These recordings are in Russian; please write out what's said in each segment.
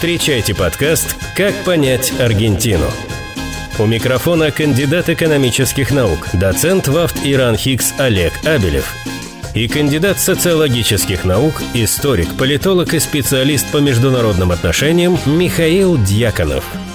Встречайте подкаст «Как понять Аргентину». У микрофона кандидат экономических наук, доцент ВАФТ Иран Хикс Олег Абелев и кандидат социологических наук, историк, политолог и специалист по международным отношениям Михаил Дьяконов –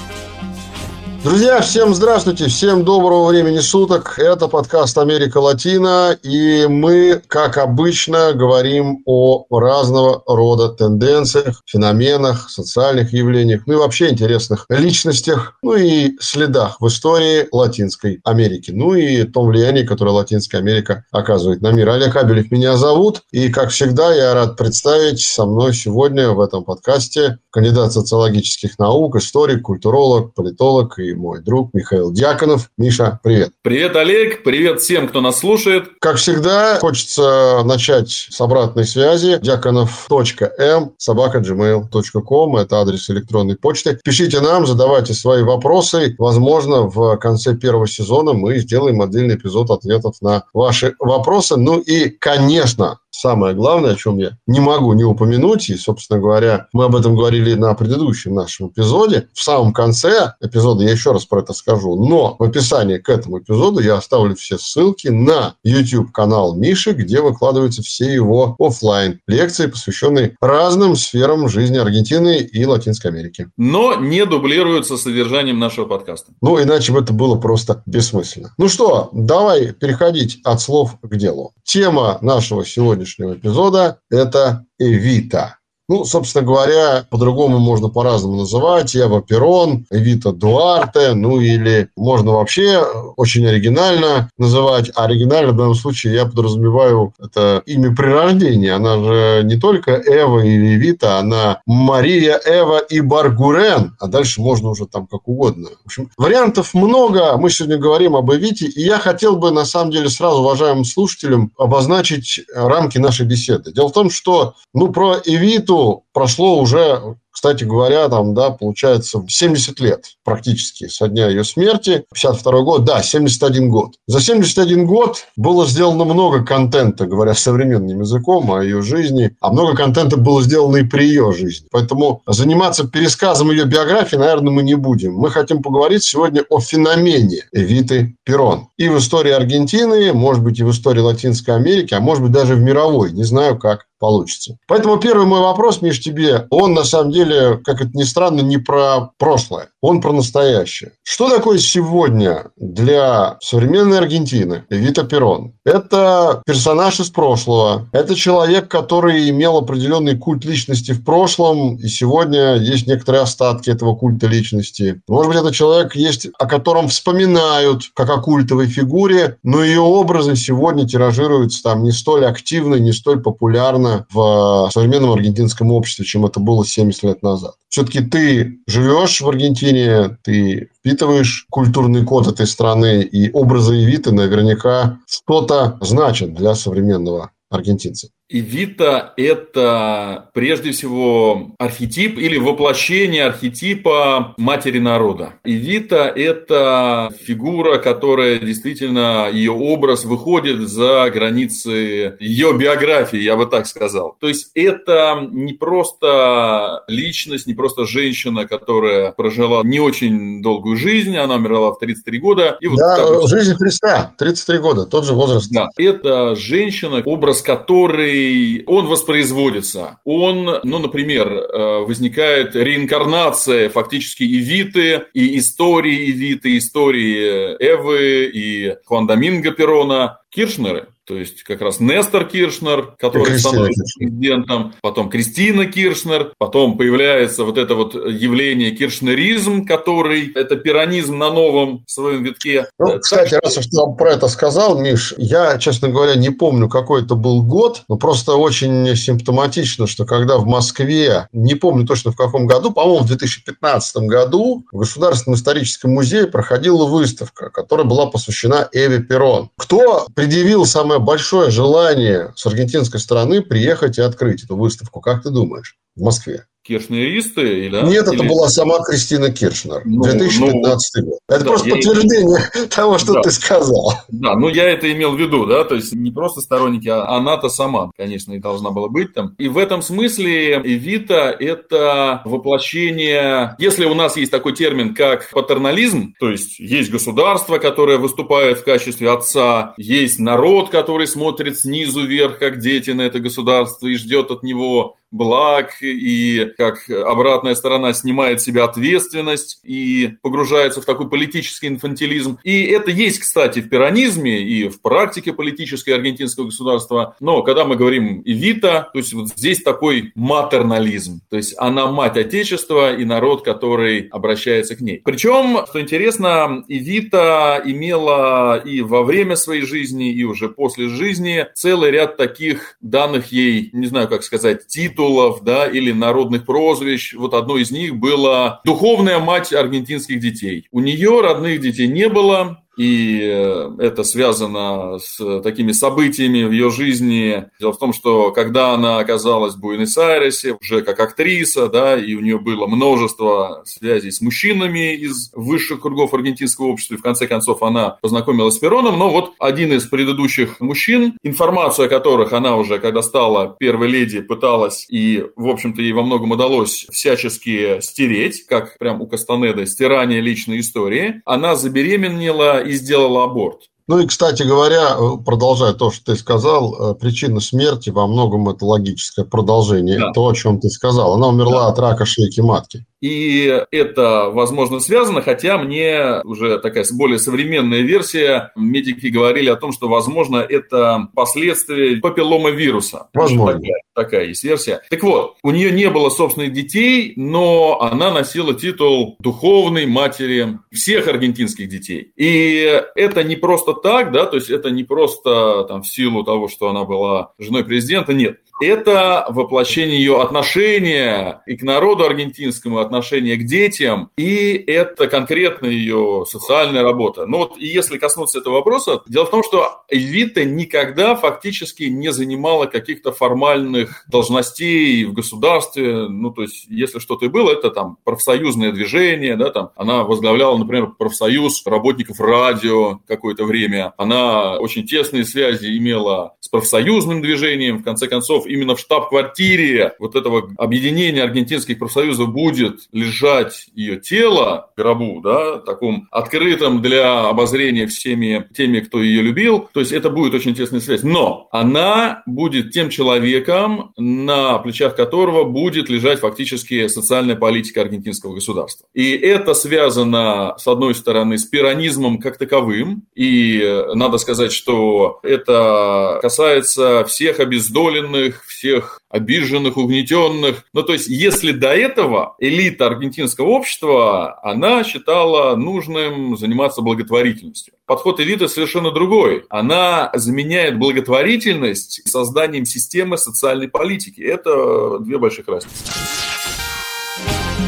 Друзья, всем здравствуйте, всем доброго времени суток. Это подкаст «Америка Латина», и мы, как обычно, говорим о разного рода тенденциях, феноменах, социальных явлениях, ну и вообще интересных личностях, ну и следах в истории Латинской Америки, ну и том влиянии, которое Латинская Америка оказывает на мир. Олег Абелев меня зовут, и, как всегда, я рад представить со мной сегодня в этом подкасте кандидат социологических наук, историк, культуролог, политолог и мой друг Михаил Дьяконов. Миша, привет. Привет, Олег. Привет всем, кто нас слушает. Как всегда, хочется начать с обратной связи. дьяконов.м собака gmail.com. Это адрес электронной почты. Пишите нам, задавайте свои вопросы. Возможно, в конце первого сезона мы сделаем отдельный эпизод ответов на ваши вопросы. Ну и, конечно, самое главное, о чем я не могу не упомянуть, и, собственно говоря, мы об этом говорили на предыдущем нашем эпизоде. В самом конце эпизода я еще раз про это скажу, но в описании к этому эпизоду я оставлю все ссылки на YouTube-канал Миши, где выкладываются все его офлайн лекции, посвященные разным сферам жизни Аргентины и Латинской Америки. Но не дублируются содержанием нашего подкаста. Ну, иначе бы это было просто бессмысленно. Ну что, давай переходить от слов к делу. Тема нашего сегодняшнего сегодняшнего эпизода – это Эвита. Ну, собственно говоря, по-другому можно по-разному называть. Эва Перрон, Эвита Дуарте, ну или можно вообще очень оригинально называть. А оригинально в данном случае я подразумеваю это имя при рождении. Она же не только Эва или Эвита, она Мария Эва и Баргурен. А дальше можно уже там как угодно. В общем, вариантов много. Мы сегодня говорим об Эвите. И я хотел бы, на самом деле, сразу уважаемым слушателям обозначить рамки нашей беседы. Дело в том, что ну, про Эвиту году прошло уже кстати говоря, там, да, получается 70 лет практически со дня ее смерти. 52 год, да, 71 год. За 71 год было сделано много контента, говоря современным языком, о ее жизни, а много контента было сделано и при ее жизни. Поэтому заниматься пересказом ее биографии, наверное, мы не будем. Мы хотим поговорить сегодня о феномене Эвиты Перрон. И в истории Аргентины, может быть, и в истории Латинской Америки, а может быть, даже в мировой. Не знаю, как получится. Поэтому первый мой вопрос, Миш, тебе, он на самом деле, как это ни странно, не про прошлое, он про настоящее. Что такое сегодня для современной Аргентины Вита Перрон? Это персонаж из прошлого, это человек, который имел определенный культ личности в прошлом, и сегодня есть некоторые остатки этого культа личности. Может быть, это человек есть, о котором вспоминают как о культовой фигуре, но ее образы сегодня тиражируются там не столь активно, не столь популярно, в современном аргентинском обществе, чем это было 70 лет назад. Все-таки ты живешь в Аргентине, ты впитываешь культурный код этой страны, и образы и виды наверняка что-то значат для современного аргентинца. Эвита – это прежде всего архетип или воплощение архетипа матери народа. Эвита – это фигура, которая действительно, ее образ выходит за границы ее биографии, я бы так сказал. То есть это не просто личность, не просто женщина, которая прожила не очень долгую жизнь, она умерла в 33 года. И вот да, жизнь Христа, 33 года, тот же возраст. Да, это женщина, образ которой который он воспроизводится. Он, ну, например, э, возникает реинкарнация фактически Эвиты, и истории Эвиты, истории Эвы и Хуан Доминго Перона, Киршнеры. То есть как раз Нестор Киршнер, который Кристина становится президентом, потом Кристина Киршнер, потом появляется вот это вот явление киршнеризм, который это пиранизм на новом своем витке. Ну, кстати, раз уж ты про это сказал, Миш, я, честно говоря, не помню, какой это был год, но просто очень симптоматично, что когда в Москве, не помню точно в каком году, по-моему, в 2015 году в Государственном историческом музее проходила выставка, которая была посвящена Эве Перрон. Кто предъявил самое самое большое желание с аргентинской стороны приехать и открыть эту выставку? Как ты думаешь? В Москве. Киршнеристы? Или, Нет, или... это была сама Кристина Киршнер. Ну, 2015 ну, год. Это да, просто я... подтверждение того, что да. ты сказал. Да, ну я это имел в виду, да, то есть не просто сторонники, а она-то сама, конечно, и должна была быть там. И в этом смысле Эвита – это воплощение, если у нас есть такой термин, как патернализм, то есть есть государство, которое выступает в качестве отца, есть народ, который смотрит снизу вверх, как дети на это государство и ждет от него благ, и как обратная сторона снимает с себя ответственность и погружается в такой политический инфантилизм. И это есть, кстати, в пиранизме и в практике политической аргентинского государства. Но когда мы говорим «Эвита», то есть вот здесь такой матернализм. То есть она мать Отечества и народ, который обращается к ней. Причем, что интересно, Эвита имела и во время своей жизни, и уже после жизни целый ряд таких данных ей, не знаю, как сказать, титул титулов, да, или народных прозвищ. Вот одно из них было «Духовная мать аргентинских детей». У нее родных детей не было, и э, это связано с такими событиями в ее жизни. Дело в том, что когда она оказалась в Буэнос-Айресе, уже как актриса, да, и у нее было множество связей с мужчинами из высших кругов аргентинского общества, и в конце концов она познакомилась с Пероном, но вот один из предыдущих мужчин, информацию о которых она уже, когда стала первой леди, пыталась, и, в общем-то, ей во многом удалось всячески стереть, как прям у Кастанеды, стирание личной истории, она забеременела и сделала аборт. Ну и, кстати говоря, продолжая то, что ты сказал, э, причина смерти во многом это логическое продолжение, да. то, о чем ты сказал. Она умерла да. от рака шейки матки. И это, возможно, связано, хотя мне уже такая более современная версия, медики говорили о том, что, возможно, это последствия папиллома вируса. Возможно. Такая, такая есть версия. Так вот, у нее не было собственных детей, но она носила титул духовной матери всех аргентинских детей. И это не просто так, да, то есть это не просто там в силу того, что она была женой президента, нет это воплощение ее отношения и к народу аргентинскому, отношения к детям, и это конкретно ее социальная работа. Но вот если коснуться этого вопроса, дело в том, что Эльвита никогда фактически не занимала каких-то формальных должностей в государстве. Ну, то есть, если что-то и было, это там профсоюзное движение, да, там она возглавляла, например, профсоюз работников радио какое-то время. Она очень тесные связи имела с профсоюзным движением. В конце концов, именно в штаб-квартире вот этого объединения аргентинских профсоюзов будет лежать ее тело гробу, да, таком открытом для обозрения всеми теми, кто ее любил. То есть это будет очень тесная связь. Но она будет тем человеком, на плечах которого будет лежать фактически социальная политика аргентинского государства. И это связано, с одной стороны, с пиранизмом как таковым. И надо сказать, что это касается всех обездоленных, всех обиженных, угнетенных. Ну, то есть, если до этого элита аргентинского общества, она считала нужным заниматься благотворительностью. Подход элиты совершенно другой. Она заменяет благотворительность созданием системы социальной политики. Это две больших разницы.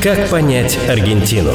Как понять Аргентину?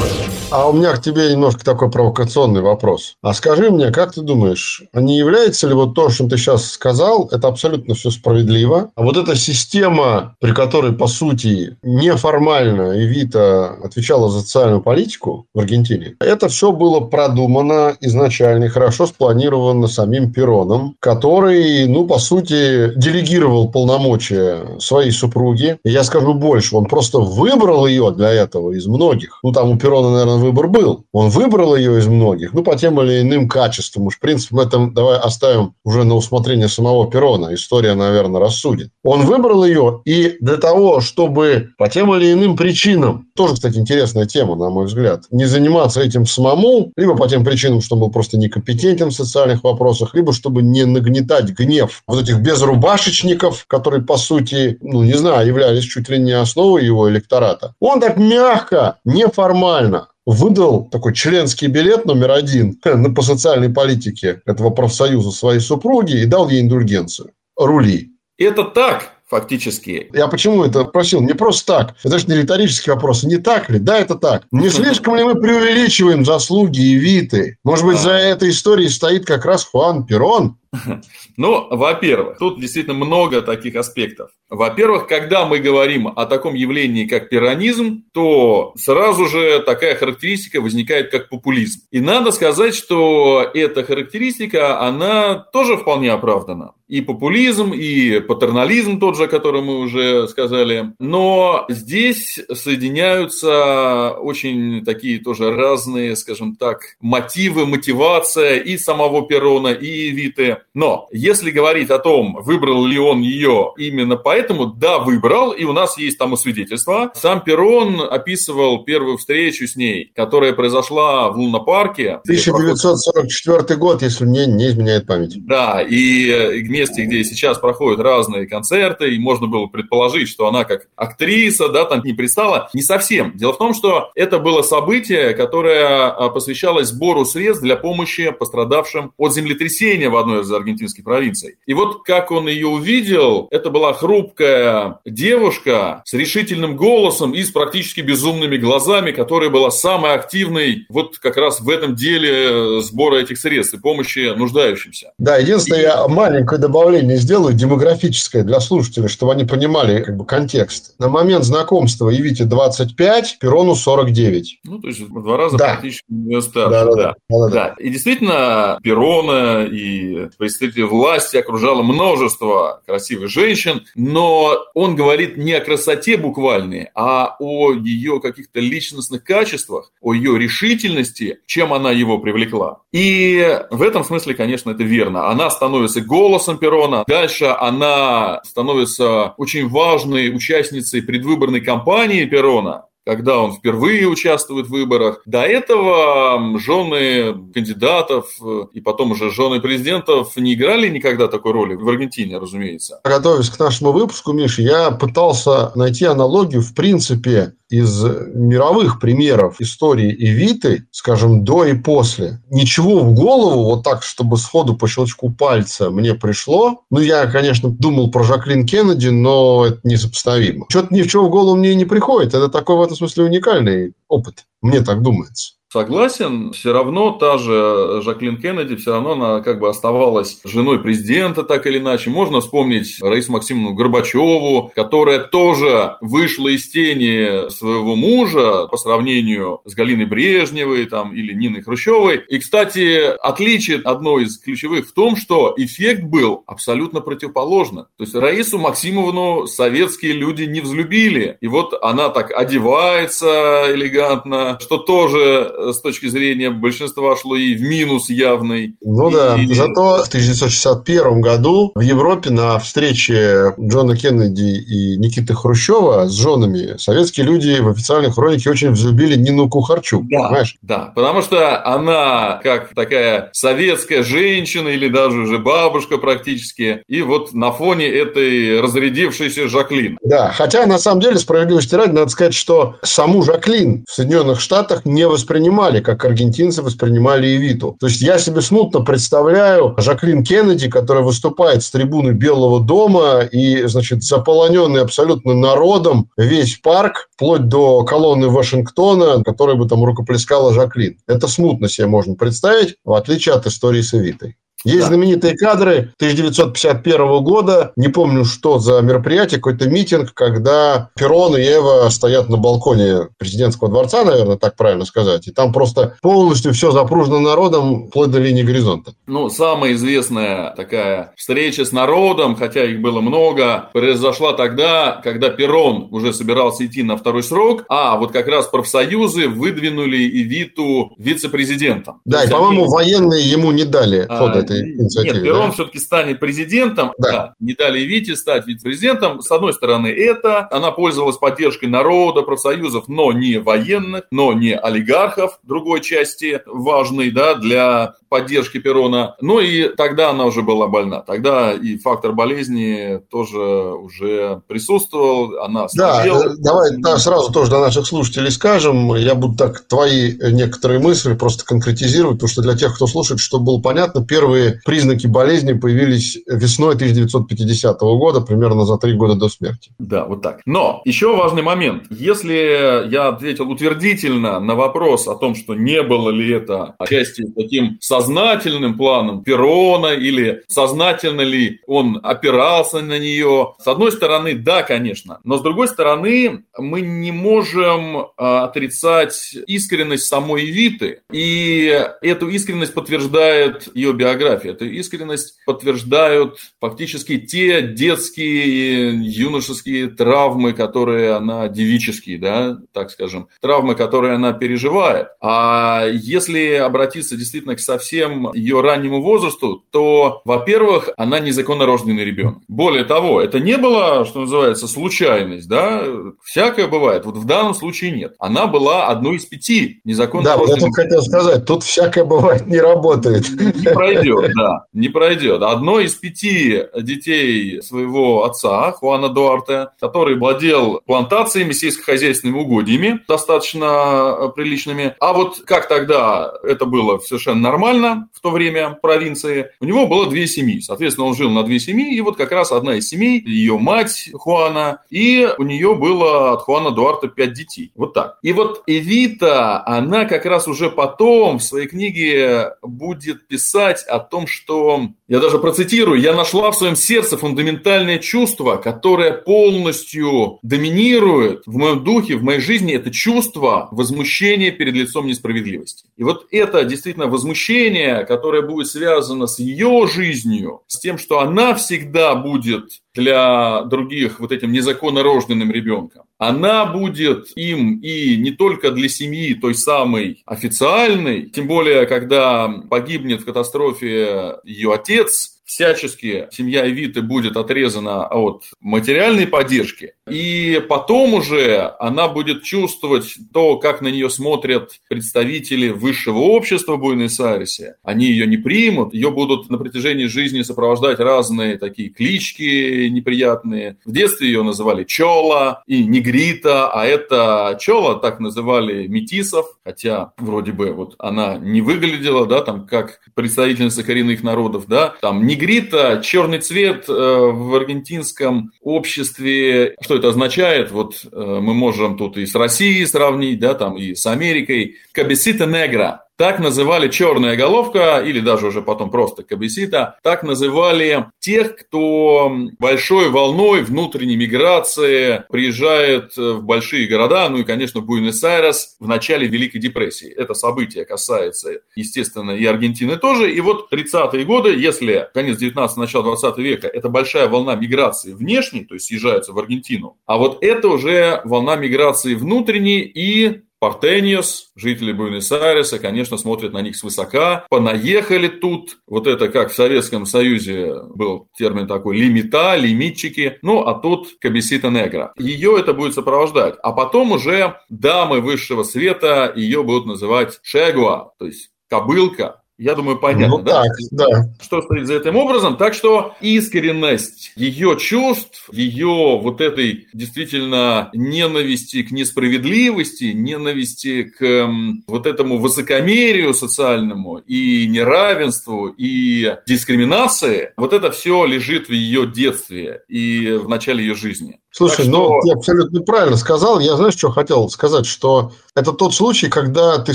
А у меня к тебе немножко такой провокационный вопрос. А скажи мне, как ты думаешь, а не является ли вот то, что ты сейчас сказал, это абсолютно все справедливо, а вот эта система, при которой, по сути, неформально Эвита отвечала за социальную политику в Аргентине, это все было продумано изначально, хорошо спланировано самим Пероном, который, ну, по сути, делегировал полномочия своей супруге. Я скажу больше, он просто выбрал ее для этого из многих. Ну, там у Перона, наверное, выбор был. Он выбрал ее из многих, ну, по тем или иным качествам. Уж, в принципе, мы это давай оставим уже на усмотрение самого Перона. История, наверное, рассудит. Он выбрал ее, и для того, чтобы по тем или иным причинам, тоже, кстати, интересная тема, на мой взгляд, не заниматься этим самому, либо по тем причинам, что он был просто некомпетентен в социальных вопросах, либо чтобы не нагнетать гнев вот этих безрубашечников, которые, по сути, ну, не знаю, являлись чуть ли не основой его электората. Он так мягко, неформально выдал такой членский билет номер один по социальной политике этого профсоюза своей супруге и дал ей индульгенцию. Рули. Это так, фактически. Я почему это просил? Не просто так. Это же не риторический вопрос. Не так ли? Да, это так. Не слишком ли мы преувеличиваем заслуги Евиты? Может быть, за этой историей стоит как раз Хуан Перон? Ну, во-первых, тут действительно много таких аспектов. Во-первых, когда мы говорим о таком явлении, как пиранизм, то сразу же такая характеристика возникает, как популизм. И надо сказать, что эта характеристика, она тоже вполне оправдана и популизм, и патернализм тот же, о котором мы уже сказали. Но здесь соединяются очень такие тоже разные, скажем так, мотивы, мотивация и самого Перона, и Виты. Но если говорить о том, выбрал ли он ее именно поэтому, да, выбрал, и у нас есть тому свидетельство. Сам Перон описывал первую встречу с ней, которая произошла в Лунопарке. 1944 год, если мне не изменяет память. Да, и месте, где сейчас проходят разные концерты, и можно было предположить, что она как актриса, да, там не пристала. Не совсем. Дело в том, что это было событие, которое а, посвящалось сбору средств для помощи пострадавшим от землетрясения в одной из аргентинских провинций. И вот как он ее увидел, это была хрупкая девушка с решительным голосом и с практически безумными глазами, которая была самой активной вот как раз в этом деле сбора этих средств и помощи нуждающимся. Да, единственное, и... я маленькую добавление сделаю демографическое для слушателей, чтобы они понимали как бы контекст. На момент знакомства Евите 25, Перону 49. Ну, то есть в два раза да. практически старше. Да, да, да. Да, да, да. И действительно, Перона и представители власти окружало множество красивых женщин, но он говорит не о красоте буквальной, а о ее каких-то личностных качествах, о ее решительности, чем она его привлекла. И в этом смысле, конечно, это верно. Она становится голосом Перона. Дальше она становится очень важной участницей предвыборной кампании Перона когда он впервые участвует в выборах. До этого жены кандидатов э, и потом уже жены президентов не играли никогда такой роли в Аргентине, разумеется. Готовясь к нашему выпуску, Миша, я пытался найти аналогию, в принципе, из мировых примеров истории Эвиты, скажем, до и после. Ничего в голову, вот так, чтобы сходу по щелчку пальца мне пришло. Ну, я, конечно, думал про Жаклин Кеннеди, но это несопоставимо. Что-то ничего в голову мне не приходит. Это такой в этом смысле уникальный опыт. Мне так думается. Согласен, все равно та же Жаклин Кеннеди, все равно она как бы оставалась женой президента так или иначе. Можно вспомнить Раису Максимовну Горбачеву, которая тоже вышла из тени своего мужа по сравнению с Галиной Брежневой там, или Ниной Хрущевой. И, кстати, отличие одно из ключевых в том, что эффект был абсолютно противоположный. То есть Раису Максимовну советские люди не взлюбили. И вот она так одевается элегантно, что тоже с точки зрения большинства шло и в минус явный. Ну и... да, зато в 1961 году в Европе на встрече Джона Кеннеди и Никиты Хрущева с женами советские люди в официальной хронике очень взлюбили Нину Кухарчук, да, понимаешь? Да, потому что она как такая советская женщина или даже уже бабушка практически, и вот на фоне этой разрядившейся Жаклин. Да, хотя на самом деле, справедливости ради, надо сказать, что саму Жаклин в Соединенных Штатах не воспринимали воспринимали, как аргентинцы воспринимали Эвиту. То есть я себе смутно представляю Жаклин Кеннеди, которая выступает с трибуны Белого дома и, значит, заполоненный абсолютно народом весь парк, вплоть до колонны Вашингтона, которая бы там рукоплескала Жаклин. Это смутно себе можно представить, в отличие от истории с Эвитой. Есть да. знаменитые кадры 1951 года, не помню, что за мероприятие, какой-то митинг, когда Перрон и Эва стоят на балконе президентского дворца, наверное, так правильно сказать, и там просто полностью все запружено народом вплоть до линии горизонта. Ну, самая известная такая встреча с народом, хотя их было много, произошла тогда, когда Перрон уже собирался идти на второй срок, а вот как раз профсоюзы выдвинули Эвиту вице-президентом. Да, и, по-моему, они... военные ему не дали а, этой инициативе. Нет, Перрон да? все-таки станет президентом. Да. да. Не дали Вите стать вице-президентом. С одной стороны, это. Она пользовалась поддержкой народа, профсоюзов, но не военных, но не олигархов, другой части важной, да, для поддержки Перрона. Ну и тогда она уже была больна. Тогда и фактор болезни тоже уже присутствовал. Она. Да, давай да, сразу тоже для наших слушателей скажем. Я буду так твои некоторые мысли просто конкретизировать, потому что для тех, кто слушает, чтобы было понятно, первые первые признаки болезни появились весной 1950 года, примерно за три года до смерти. Да, вот так. Но еще важный момент. Если я ответил утвердительно на вопрос о том, что не было ли это отчасти таким сознательным планом Перона или сознательно ли он опирался на нее, с одной стороны, да, конечно, но с другой стороны, мы не можем а, отрицать искренность самой Виты, и эту искренность подтверждает ее биография, эту искренность подтверждают фактически те детские, юношеские травмы, которые она, девические, да, так скажем, травмы, которые она переживает. А если обратиться действительно к совсем ее раннему возрасту, то, во-первых, она незаконно рожденный ребенок. Более того, это не было, что называется, случайность, да, всякое бывает. Вот в данном случае нет. Она была одной из пяти незаконно да, рожденных. Да, я хотел сказать, тут всякое бывает, не работает. Не пройдет, да, не пройдет. Одно из пяти детей своего отца, Хуана Дуарте, который владел плантациями, сельскохозяйственными угодьями, достаточно приличными. А вот как тогда это было совершенно нормально в то время в провинции, у него было две семьи. Соответственно, он жил на две семьи, и вот как раз одна из семей, ее мать Хуана, и у нее было от Хуана Дуарта пять детей. Вот так. И вот Эвита, она как раз уже потом в своей книге будет писать о том, что, я даже процитирую, я нашла в своем сердце фундаментальное чувство, которое полностью доминирует в моем духе, в моей жизни, это чувство возмущения перед лицом несправедливости. И вот это действительно возмущение, которое будет связано с ее жизнью, с тем, что она всегда будет для других вот этим незаконно рожденным ребенком, она будет им и не только для семьи той самой официальной, тем более, когда погибнет в катастрофе ее отец, всячески семья Эвиты будет отрезана от материальной поддержки, и потом уже она будет чувствовать то, как на нее смотрят представители высшего общества в Буэнос-Айресе. Они ее не примут, ее будут на протяжении жизни сопровождать разные такие клички неприятные. В детстве ее называли Чола и Негрита, а это Чола так называли метисов, хотя вроде бы вот она не выглядела, да, там как представительница коренных народов, да, там Негрита негрита, черный цвет э, в аргентинском обществе, что это означает? Вот э, мы можем тут и с Россией сравнить, да, там и с Америкой. Кабесита негра. Так называли черная головка, или даже уже потом просто кабесита, так называли тех, кто большой волной внутренней миграции приезжает в большие города, ну и, конечно, Буэнос-Айрес в начале Великой депрессии. Это событие касается, естественно, и Аргентины тоже. И вот 30-е годы, если конец 19 начало 20 века, это большая волна миграции внешней, то есть съезжаются в Аргентину, а вот это уже волна миграции внутренней и Портениус, жители Буэнос-Айреса, конечно, смотрят на них свысока. Понаехали тут. Вот это как в Советском Союзе был термин такой лимита, лимитчики. Ну, а тут кабесита негра. Ее это будет сопровождать. А потом уже дамы высшего света ее будут называть шегуа, то есть кобылка, я думаю, понятно, ну, да? Так, да. Что стоит за этим образом. Так что искренность ее чувств, ее вот этой действительно ненависти к несправедливости, ненависти к эм, вот этому высокомерию социальному и неравенству, и дискриминации, вот это все лежит в ее детстве и в начале ее жизни. Слушай, ну, что... ну ты абсолютно правильно сказал. Я знаешь, что хотел сказать, что это тот случай, когда ты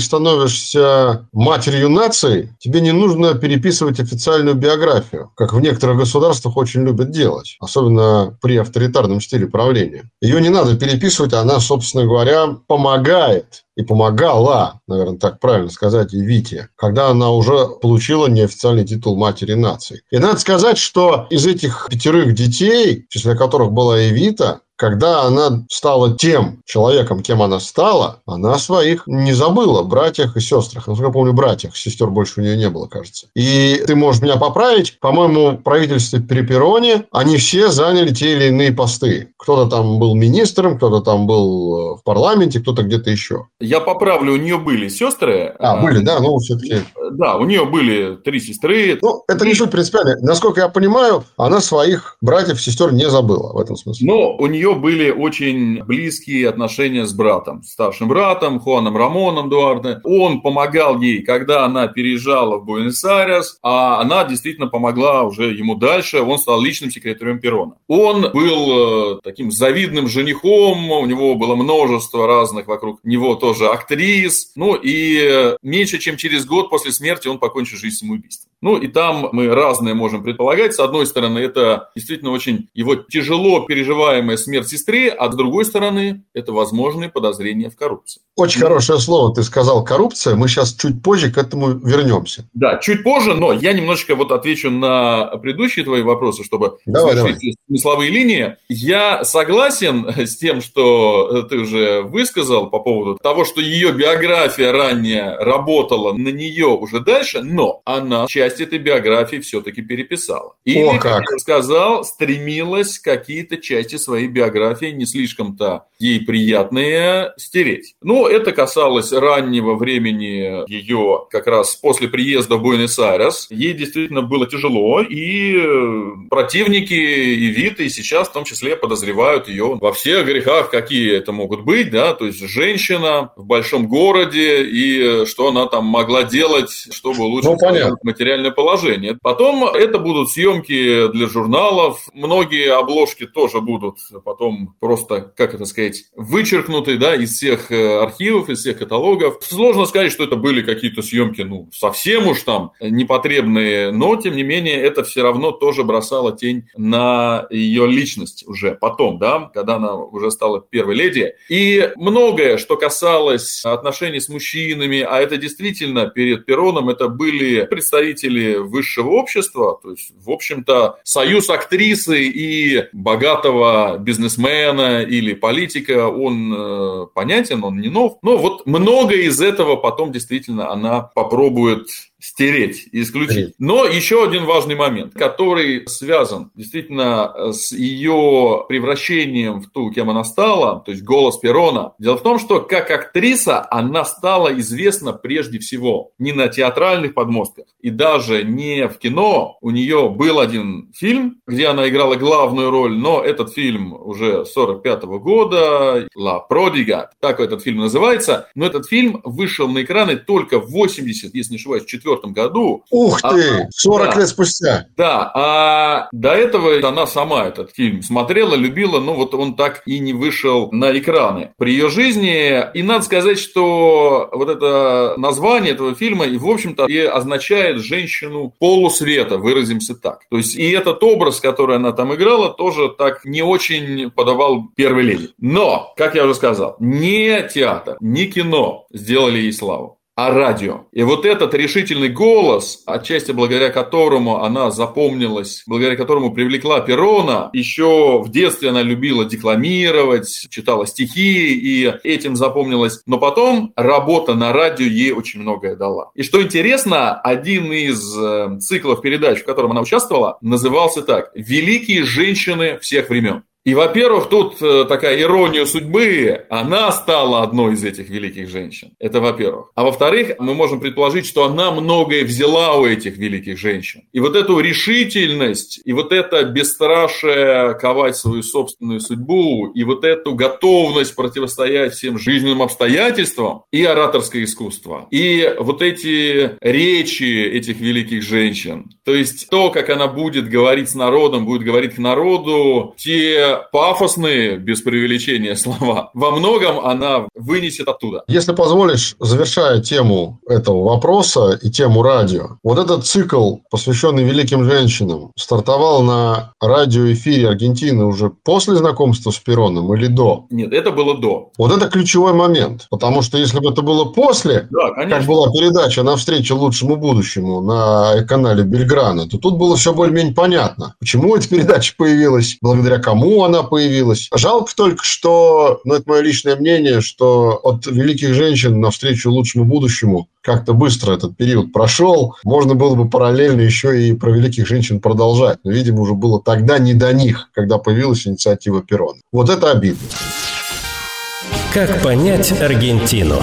становишься матерью нации, тебе не нужно переписывать официальную биографию, как в некоторых государствах очень любят делать, особенно при авторитарном стиле правления. Ее не надо переписывать, она, собственно говоря, помогает и помогала, наверное, так правильно сказать, и Вите, когда она уже получила неофициальный титул матери нации. И надо сказать, что из этих пятерых детей, в числе которых была и когда она стала тем человеком, кем она стала, она своих не забыла, братьях и сестрах. Насколько я помню, братьях, сестер больше у нее не было, кажется. И ты можешь меня поправить, по-моему, при Перроне они все заняли те или иные посты. Кто-то там был министром, кто-то там был э, в парламенте, кто-то где-то еще. Я поправлю, у нее были сестры. А, были, да, ну все-таки. да, у нее были три сестры. Ну, это не суть принципиально. Насколько я понимаю, она своих братьев, сестер не забыла в этом смысле. Но у нее были очень близкие отношения с братом, старшим братом, Хуаном Рамоном Дуарде. Он помогал ей, когда она переезжала в Буэнос-Айрес, а она действительно помогла уже ему дальше. Он стал личным секретарем Перона. Он был э, таким завидным женихом, у него было множество разных вокруг него тоже актрис. Ну и меньше чем через год после смерти он покончил жизнь самоубийством. Ну и там мы разные можем предполагать. С одной стороны, это действительно очень его тяжело переживаемая смерть сестры, а с другой стороны, это возможные подозрения в коррупции. Очень хорошее слово ты сказал коррупция. Мы сейчас чуть позже к этому вернемся. Да, чуть позже, но я немножечко вот отвечу на предыдущие твои вопросы, чтобы давай, завершить давай. смысловые линии. Я согласен с тем, что ты уже высказал по поводу того, что ее биография ранее работала на нее уже дальше, но она часть этой биографии все-таки переписала. И, О, как сказал, стремилась какие-то части своей биографии не слишком-то ей приятные стереть. Ну, это касалось раннего времени ее как раз после приезда в Буэнос-Айрес. Ей действительно было тяжело, и э, противники и вид, и сейчас в том числе подозревают ее во всех грехах, какие это могут быть, да, то есть женщина в большом городе, и э, что она там могла делать, чтобы улучшить ну, материальное положение. Потом это будут съемки для журналов, многие обложки тоже будут потом просто, как это сказать, вычеркнуты, да, из всех э, архивов, из всех каталогов. Сложно сказать, что это были какие-то съемки, ну, совсем уж там непотребные, но, тем не менее, это все равно тоже бросало тень на ее личность уже потом, да, когда она уже стала первой леди. И многое, что касалось отношений с мужчинами, а это действительно перед Пероном, это были представители высшего общества, то есть, в общем-то, союз актрисы и богатого бизнесмена или политика, он э, понятен, он не нов. Но вот многое из этого потом действительно она попробует стереть, исключить. Но еще один важный момент, который связан действительно с ее превращением в ту, кем она стала, то есть голос Перона. Дело в том, что как актриса она стала известна прежде всего не на театральных подмостках и даже не в кино. У нее был один фильм, где она играла главную роль, но этот фильм уже 45 -го года, «La Prodiga», так этот фильм называется, но этот фильм вышел на экраны только в 80, если не ошибаюсь, 4 году. Ух а ты, а, 40 да, лет спустя. Да, а до этого она сама этот фильм смотрела, любила, но вот он так и не вышел на экраны при ее жизни. И надо сказать, что вот это название этого фильма, и в общем-то, и означает женщину полусвета, выразимся так. То есть и этот образ, который она там играла, тоже так не очень подавал первой леди. Но, как я уже сказал, не театр, не кино сделали ей славу а радио. И вот этот решительный голос, отчасти благодаря которому она запомнилась, благодаря которому привлекла Перона, еще в детстве она любила декламировать, читала стихи и этим запомнилась. Но потом работа на радио ей очень многое дала. И что интересно, один из э, циклов передач, в котором она участвовала, назывался так «Великие женщины всех времен». И, во-первых, тут э, такая ирония судьбы, она стала одной из этих великих женщин. Это во-первых. А во-вторых, мы можем предположить, что она многое взяла у этих великих женщин. И вот эту решительность, и вот это бесстрашие ковать свою собственную судьбу, и вот эту готовность противостоять всем жизненным обстоятельствам, и ораторское искусство, и вот эти речи этих великих женщин, то есть то, как она будет говорить с народом, будет говорить к народу, те пафосные, без преувеличения слова, во многом она вынесет оттуда. Если позволишь, завершая тему этого вопроса и тему радио, вот этот цикл, посвященный великим женщинам, стартовал на радиоэфире Аргентины уже после знакомства с Пероном или до? Нет, это было до. Вот это ключевой момент, потому что если бы это было после, да, как была передача на встречу лучшему будущему на канале Бельграна, то тут было все более-менее понятно, почему эта передача появилась, благодаря кому она появилась. Жалко только, что, ну, это мое личное мнение, что от великих женщин навстречу лучшему будущему как-то быстро этот период прошел. Можно было бы параллельно еще и про великих женщин продолжать. Но, видимо, уже было тогда не до них, когда появилась инициатива Перона. Вот это обидно. Как понять Аргентину?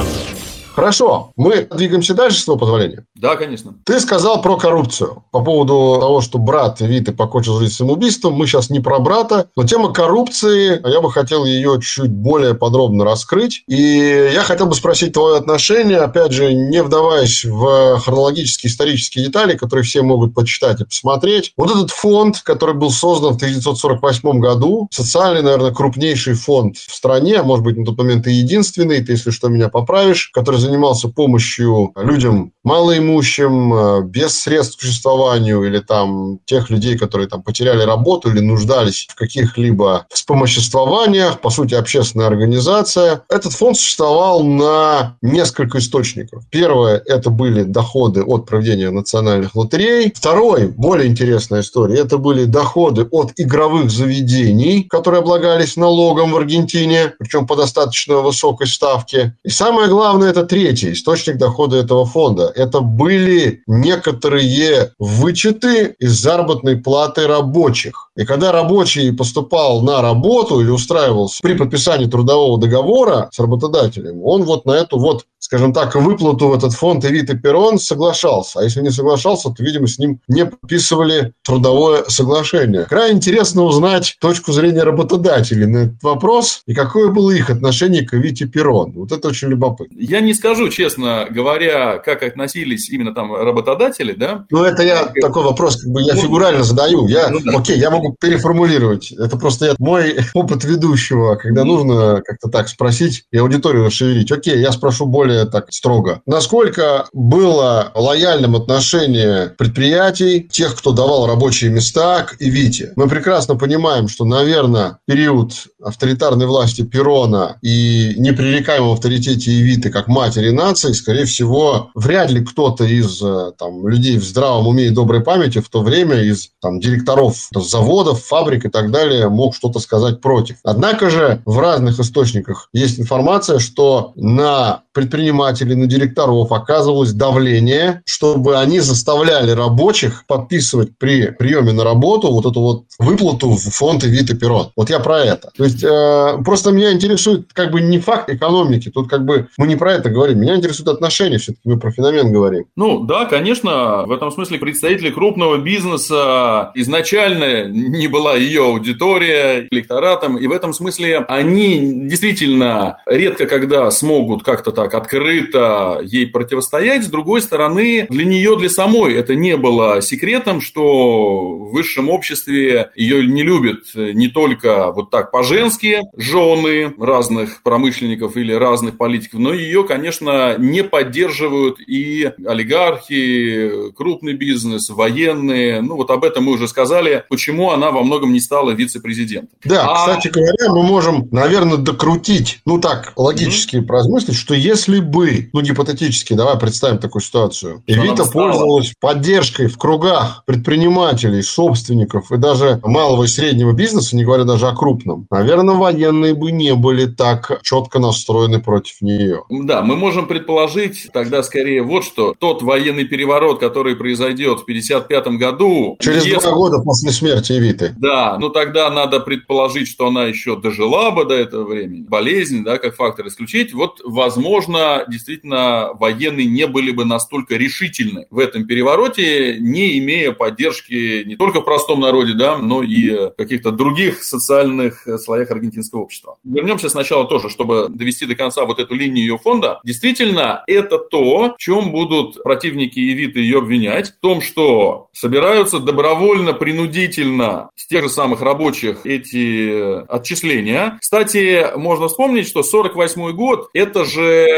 Хорошо, мы двигаемся дальше, с твоего позволения? Да, конечно. Ты сказал про коррупцию. По поводу того, что брат Виты покончил жизнь самоубийством, мы сейчас не про брата, но тема коррупции, я бы хотел ее чуть более подробно раскрыть. И я хотел бы спросить твое отношение, опять же, не вдаваясь в хронологические исторические детали, которые все могут почитать и посмотреть. Вот этот фонд, который был создан в 1948 году, социальный, наверное, крупнейший фонд в стране, а может быть, на тот момент и единственный, ты, если что, меня поправишь, который занимался помощью людям малоимущим, э, без средств к существованию, или там тех людей, которые там потеряли работу или нуждались в каких-либо вспомоществованиях, по сути, общественная организация. Этот фонд существовал на несколько источников. Первое – это были доходы от проведения национальных лотерей. Второй, более интересная история, это были доходы от игровых заведений, которые облагались налогом в Аргентине, причем по достаточно высокой ставке. И самое главное, это третий источник дохода этого фонда. Это были некоторые вычеты из заработной платы рабочих. И когда рабочий поступал на работу или устраивался при подписании трудового договора с работодателем, он вот на эту вот скажем так, выплату в этот фонд Эвита Перрон соглашался. А если не соглашался, то, видимо, с ним не подписывали трудовое соглашение. Крайне интересно узнать точку зрения работодателей на этот вопрос и какое было их отношение к Эвите Перрон. Вот это очень любопытно. Я не скажу, честно говоря, как относились именно там работодатели, да? Ну, это я как... такой вопрос, как бы я ну, фигурально задаю. Я, ну, да. Окей, я могу переформулировать. Это просто я, мой опыт ведущего, когда mm нужно как-то так спросить и аудиторию расшевелить. Окей, я спрошу более более так строго. Насколько было лояльным отношение предприятий, тех, кто давал рабочие места к Ивите? Мы прекрасно понимаем, что, наверное, период авторитарной власти Перона и непререкаемом авторитете Ивиты как матери нации, скорее всего, вряд ли кто-то из э, там, людей в здравом уме и доброй памяти в то время из там, директоров заводов, фабрик и так далее мог что-то сказать против. Однако же в разных источниках есть информация, что на предпринимателей, на директоров оказывалось давление, чтобы они заставляли рабочих подписывать при приеме на работу вот эту вот выплату в фонд Эвита Перрон. Вот я про это. То есть э, просто меня интересует как бы не факт экономики, тут как бы мы не про это говорим, меня интересуют отношения, все-таки мы про феномен говорим. Ну да, конечно, в этом смысле представители крупного бизнеса изначально не была ее аудитория, электоратом, и в этом смысле они действительно редко когда смогут как-то так так открыто ей противостоять. С другой стороны, для нее, для самой это не было секретом, что в высшем обществе ее не любят не только вот так по-женски жены разных промышленников или разных политиков, но ее, конечно, не поддерживают и олигархи, крупный бизнес, военные. Ну, вот об этом мы уже сказали, почему она во многом не стала вице-президентом. Да, а... кстати говоря, мы можем, наверное, докрутить, ну так, логически mm-hmm. поразмыслить, что если если бы, ну, гипотетически, давай представим такую ситуацию, Эвита пользовалась поддержкой в кругах предпринимателей, собственников и даже малого и среднего бизнеса, не говоря даже о крупном, наверное, военные бы не были так четко настроены против нее. Да, мы можем предположить тогда скорее вот что. Тот военный переворот, который произойдет в 1955 году... Через если... два года после смерти Эвиты. Да, ну тогда надо предположить, что она еще дожила бы до этого времени. Болезнь, да, как фактор исключить. Вот, возможно, возможно, действительно военные не были бы настолько решительны в этом перевороте, не имея поддержки не только в простом народе, да, но и в каких-то других социальных слоях аргентинского общества. Вернемся сначала тоже, чтобы довести до конца вот эту линию ее фонда. Действительно, это то, в чем будут противники Евиты ее обвинять, в том, что собираются добровольно, принудительно с тех же самых рабочих эти отчисления. Кстати, можно вспомнить, что 48 год – это же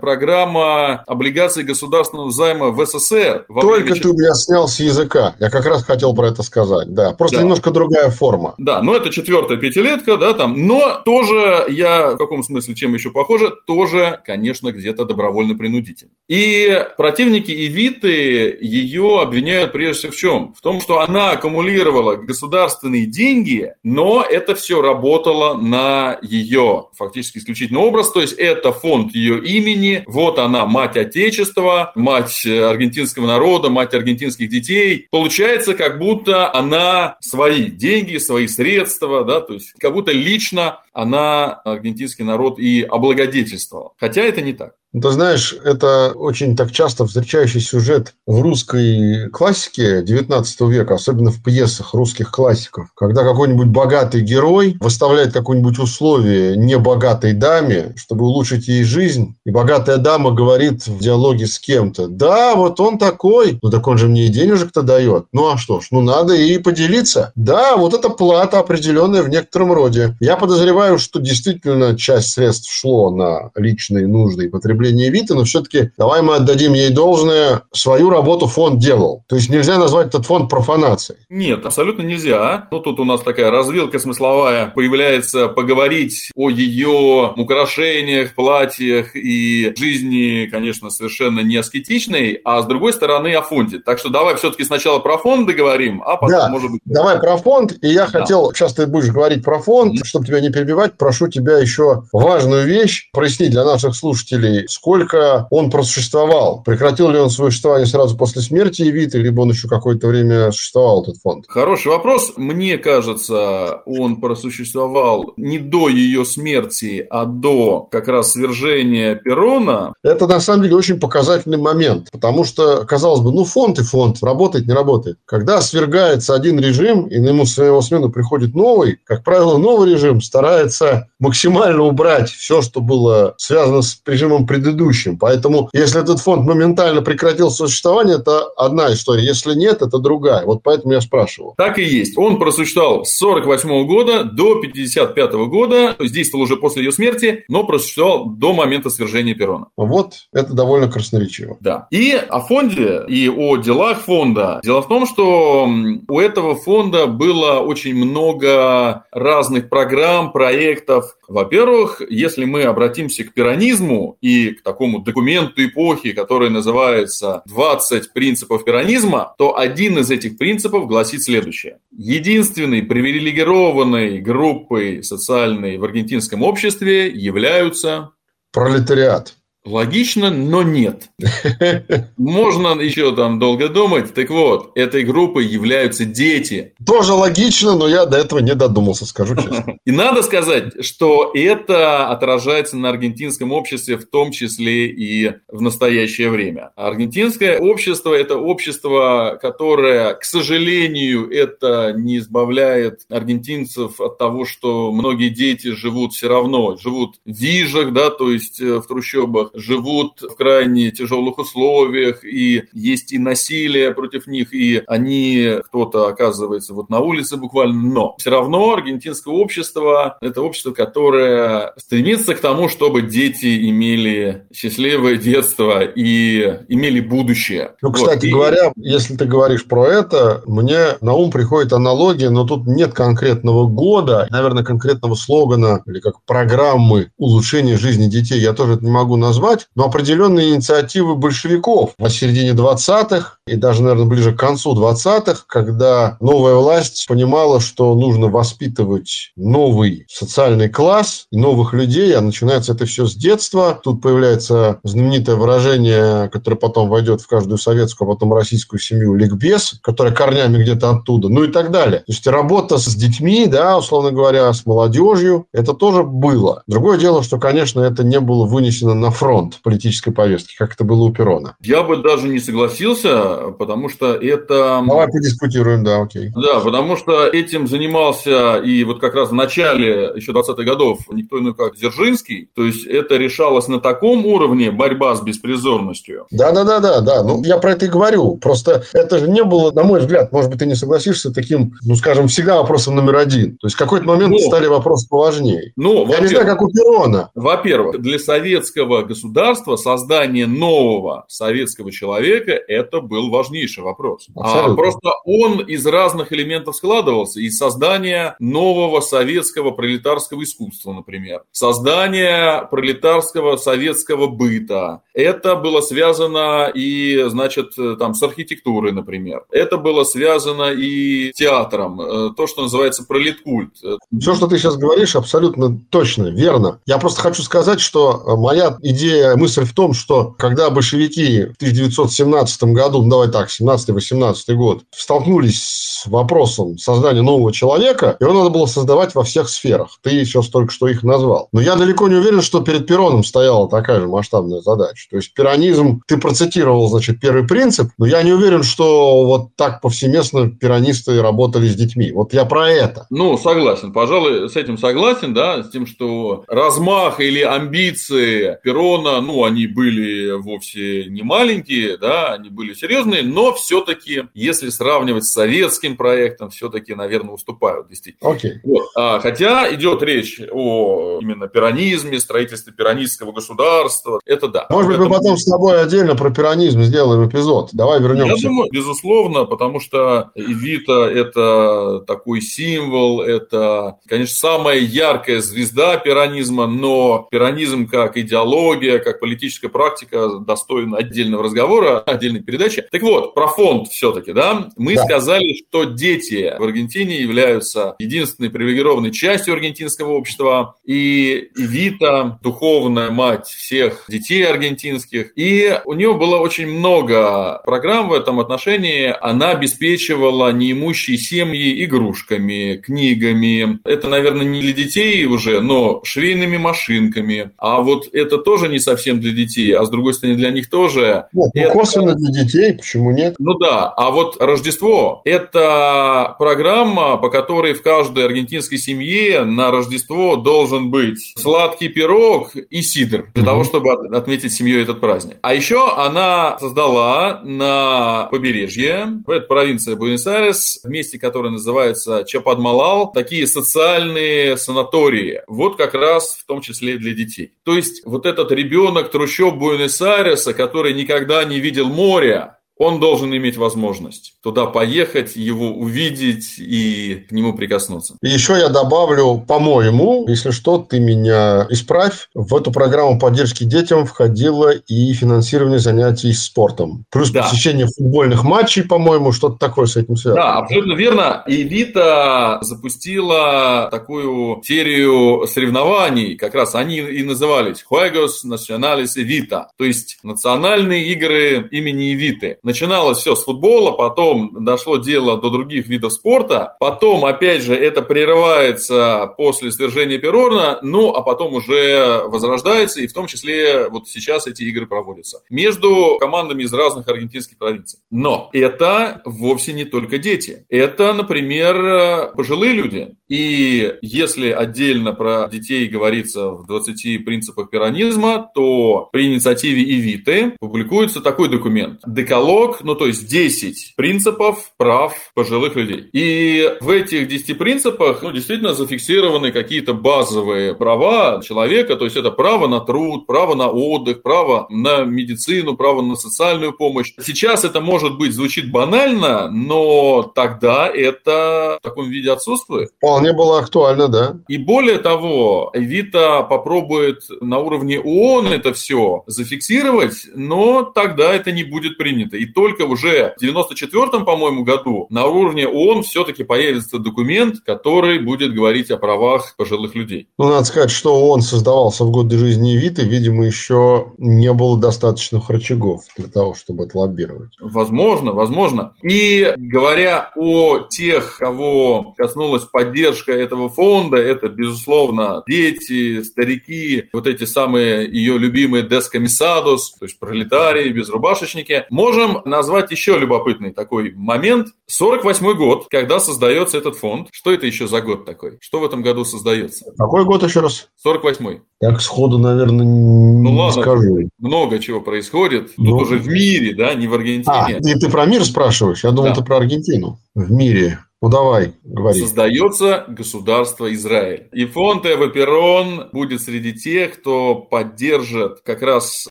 программа облигаций государственного займа в СССР. Только время... ты меня снял с языка. Я как раз хотел про это сказать. Да, просто да. немножко другая форма. Да, но это четвертая пятилетка, да, там. Но тоже я в каком смысле, чем еще похоже, тоже, конечно, где-то добровольно-принудительно. И противники Эвиты ее обвиняют прежде всего в чем? В том, что она аккумулировала государственные деньги, но это все работало на ее фактически исключительный образ, то есть это фонд ее ее имени. Вот она, мать Отечества, мать аргентинского народа, мать аргентинских детей. Получается, как будто она свои деньги, свои средства, да, то есть как будто лично она аргентинский народ и облагодетельствовала. Хотя это не так. Ты знаешь, это очень так часто встречающий сюжет в русской классике XIX века, особенно в пьесах русских классиков, когда какой-нибудь богатый герой выставляет какое-нибудь условие небогатой даме, чтобы улучшить ей жизнь, и богатая дама говорит в диалоге с кем-то, да, вот он такой, ну так он же мне и денежек-то дает. Ну а что ж, ну надо и поделиться. Да, вот это плата определенная в некотором роде. Я подозреваю, что действительно часть средств шло на личные нужды и потребление потребления Вита, но все-таки давай мы отдадим ей должное. Свою работу фонд делал. То есть нельзя назвать этот фонд профанацией. Нет, абсолютно нельзя. Ну, тут у нас такая развилка смысловая. Появляется поговорить о ее украшениях, платьях и жизни, конечно, совершенно не аскетичной, а с другой стороны о фонде. Так что давай все-таки сначала про фонд договорим, а потом, да, может быть... Давай про фонд. И я да. хотел, сейчас ты будешь говорить про фонд, mm-hmm. чтобы тебя не перебивать, прошу тебя еще важную вещь прояснить для наших слушателей сколько он просуществовал. Прекратил ли он свое существование сразу после смерти Евиты, либо он еще какое-то время существовал, этот фонд? Хороший вопрос. Мне кажется, он просуществовал не до ее смерти, а до как раз свержения Перона. Это на самом деле очень показательный момент, потому что, казалось бы, ну фонд и фонд, работает, не работает. Когда свергается один режим, и на ему своего смену приходит новый, как правило, новый режим старается максимально убрать все, что было связано с режимом предыдущим. Поэтому, если этот фонд моментально прекратил существование, это одна история. Если нет, это другая. Вот поэтому я спрашивал. Так и есть. Он просуществовал с 48 года до 55 года, действовал уже после ее смерти, но просуществовал до момента свержения Перона. Вот это довольно красноречиво. Да. И о фонде, и о делах фонда. Дело в том, что у этого фонда было очень много разных программ, проектов. Во-первых, если мы обратимся к пиранизму и к такому документу эпохи, который называется «20 принципов пиранизма», то один из этих принципов гласит следующее. Единственной привилегированной группой социальной в аргентинском обществе являются пролетариат. Логично, но нет. Можно еще там долго думать. Так вот, этой группой являются дети. Тоже логично, но я до этого не додумался, скажу честно. И надо сказать, что это отражается на аргентинском обществе, в том числе и в настоящее время. Аргентинское общество – это общество, которое, к сожалению, это не избавляет аргентинцев от того, что многие дети живут все равно, живут в вижах, да, то есть э, в трущобах, живут в крайне тяжелых условиях, и есть и насилие против них, и они, кто-то оказывается вот на улице буквально, но все равно аргентинское общество – это общество, которое стремится к тому, чтобы дети имели счастливое детство и имели будущее. Ну, кстати вот. говоря, если ты говоришь про это, мне на ум приходит аналогия, но тут нет конкретного года, наверное, конкретного слогана или как программы улучшения жизни детей. Я тоже это не могу назвать, назвать, но определенные инициативы большевиков в середине 20-х и даже, наверное, ближе к концу 20-х, когда новая власть понимала, что нужно воспитывать новый социальный класс, новых людей, а начинается это все с детства. Тут появляется знаменитое выражение, которое потом войдет в каждую советскую, а потом российскую семью ликбез, которая корнями где-то оттуда, ну и так далее. То есть работа с детьми, да, условно говоря, с молодежью, это тоже было. Другое дело, что, конечно, это не было вынесено на фронт фронт политической повестки, как это было у Перона? Я бы даже не согласился, потому что это... Давай подискутируем, да, окей. Да, потому что этим занимался и вот как раз в начале еще 20-х годов никто иной как Дзержинский, то есть это решалось на таком уровне борьба с беспризорностью. Да-да-да, да. Ну, я про это и говорю. Просто это же не было, на мой взгляд, может быть, ты не согласишься, таким, ну, скажем, всегда вопросом номер один. То есть в какой-то момент ну, стали вопросы поважнее. Ну, я не знаю, как у Перона. Во-первых, для советского государства государства, создание нового советского человека, это был важнейший вопрос. А просто он из разных элементов складывался. Из создания нового советского пролетарского искусства, например. Создание пролетарского советского быта. Это было связано и, значит, там с архитектурой, например. Это было связано и с театром. Э, то, что называется пролеткульт. Все, что ты сейчас говоришь, абсолютно точно, верно. Я просто хочу сказать, что моя идея скорее мысль в том, что когда большевики в 1917 году, ну давай так, 17-18 год, столкнулись с вопросом создания нового человека, его надо было создавать во всех сферах. Ты сейчас только что их назвал. Но я далеко не уверен, что перед Пероном стояла такая же масштабная задача. То есть пиранизм, ты процитировал, значит, первый принцип, но я не уверен, что вот так повсеместно пиранисты работали с детьми. Вот я про это. Ну, согласен. Пожалуй, с этим согласен, да, с тем, что размах или амбиции Перона, ну, они были вовсе не маленькие, да, они были серьезные, но все-таки, если сравнивать с советским проектом, все-таки, наверное, уступают, действительно. Окей. Вот. А, хотя идет речь о именно пиранизме, строительстве пиранистского государства, это да. Может быть, мы потом с тобой отдельно про пиранизм сделаем эпизод. Давай вернемся. Я думаю, безусловно, потому что Эвита – это такой символ, это, конечно, самая яркая звезда пиранизма, но пиранизм как идеология, как политическая практика достоин отдельного разговора, отдельной передачи. Так вот, про фонд все-таки, да, мы да. сказали, что дети в Аргентине являются единственной привилегированной частью аргентинского общества, и Эвита – духовная мать всех детей аргентинских, и у нее было очень много программ в этом отношении, она обеспечивала неимущие семьи игрушками, книгами. Это, наверное, не для детей уже, но швейными машинками. А вот это тоже не совсем для детей, а с другой стороны для них тоже. Нет, ну, это... косвенно для детей, почему нет? Ну да, а вот Рождество – это программа, по которой в каждой аргентинской семье на Рождество должен быть сладкий пирог и сидр для mm-hmm. того, чтобы отметить семьей этот праздник. А еще она создала на побережье, в этой провинции Буэнос-Айрес, в месте, которое называется Чападмалал, такие социальные санатории. Вот как раз в том числе для детей. То есть вот этот ребенок трущоб Буэнос-Айреса, который никогда не видел моря, он должен иметь возможность туда поехать, его увидеть и к нему прикоснуться. И еще я добавлю, по-моему, если что, ты меня исправь, в эту программу поддержки детям входило и финансирование занятий спортом. Плюс да. посещение футбольных матчей, по-моему, что-то такое с этим связано. Да, абсолютно верно. И Вита запустила такую серию соревнований, как раз они и назывались Juegos Nacionales Evita, то есть национальные игры имени Виты. Начиналось все с футбола, потом дошло дело до других видов спорта, потом, опять же, это прерывается после свержения Перона, ну, а потом уже возрождается, и в том числе вот сейчас эти игры проводятся между командами из разных аргентинских провинций. Но это вовсе не только дети. Это, например, пожилые люди. И если отдельно про детей говорится в 20 принципах пиранизма, то при инициативе Ивиты публикуется такой документ. Деколог каталог, ну то есть 10 принципов прав пожилых людей. И в этих 10 принципах ну, действительно зафиксированы какие-то базовые права человека, то есть это право на труд, право на отдых, право на медицину, право на социальную помощь. Сейчас это может быть звучит банально, но тогда это в таком виде отсутствует. Вполне было актуально, да. И более того, Вита попробует на уровне ООН это все зафиксировать, но тогда это не будет принято. И и только уже в 94 по-моему, году на уровне ООН все-таки появится документ, который будет говорить о правах пожилых людей. Ну, надо сказать, что ООН создавался в годы жизни Виты, видимо, еще не было достаточных рычагов для того, чтобы это лоббировать. Возможно, возможно. И говоря о тех, кого коснулась поддержка этого фонда, это, безусловно, дети, старики, вот эти самые ее любимые дескомиссадос, то есть пролетарии, безрубашечники, можем назвать еще любопытный такой момент. 48 год, когда создается этот фонд. Что это еще за год такой? Что в этом году создается? Какой год еще раз? 48-й. Так сходу, наверное, не ну, ладно, скажу. Много чего происходит. Тут ну, уже в мире, да, не в Аргентине. А, и ты про мир спрашиваешь? Я думал, да. ты про Аргентину. В мире. Ну давай, говори. Создается государство Израиль. И фонд Эва Перрон будет среди тех, кто поддержит как раз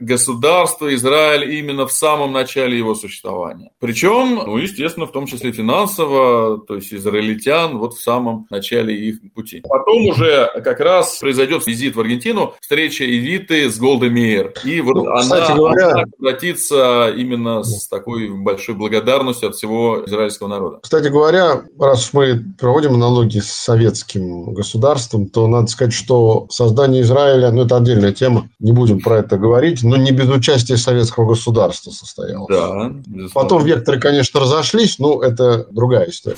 государство Израиль именно в самом начале его существования. Причем, ну, естественно, в том числе финансово, то есть израильтян вот в самом начале их пути. Потом уже как раз произойдет визит в Аргентину, встреча Эвиты с Голдемейр. И вот ну, она, говоря... она обратится именно с такой большой благодарностью от всего израильского народа. Кстати говоря, раз мы проводим аналогии с советским государством, то надо сказать, что создание Израиля, ну, это отдельная тема, не будем про это говорить, но не без участия советского государства состоялось. Да. Потом векторы, конечно, разошлись, но это другая история.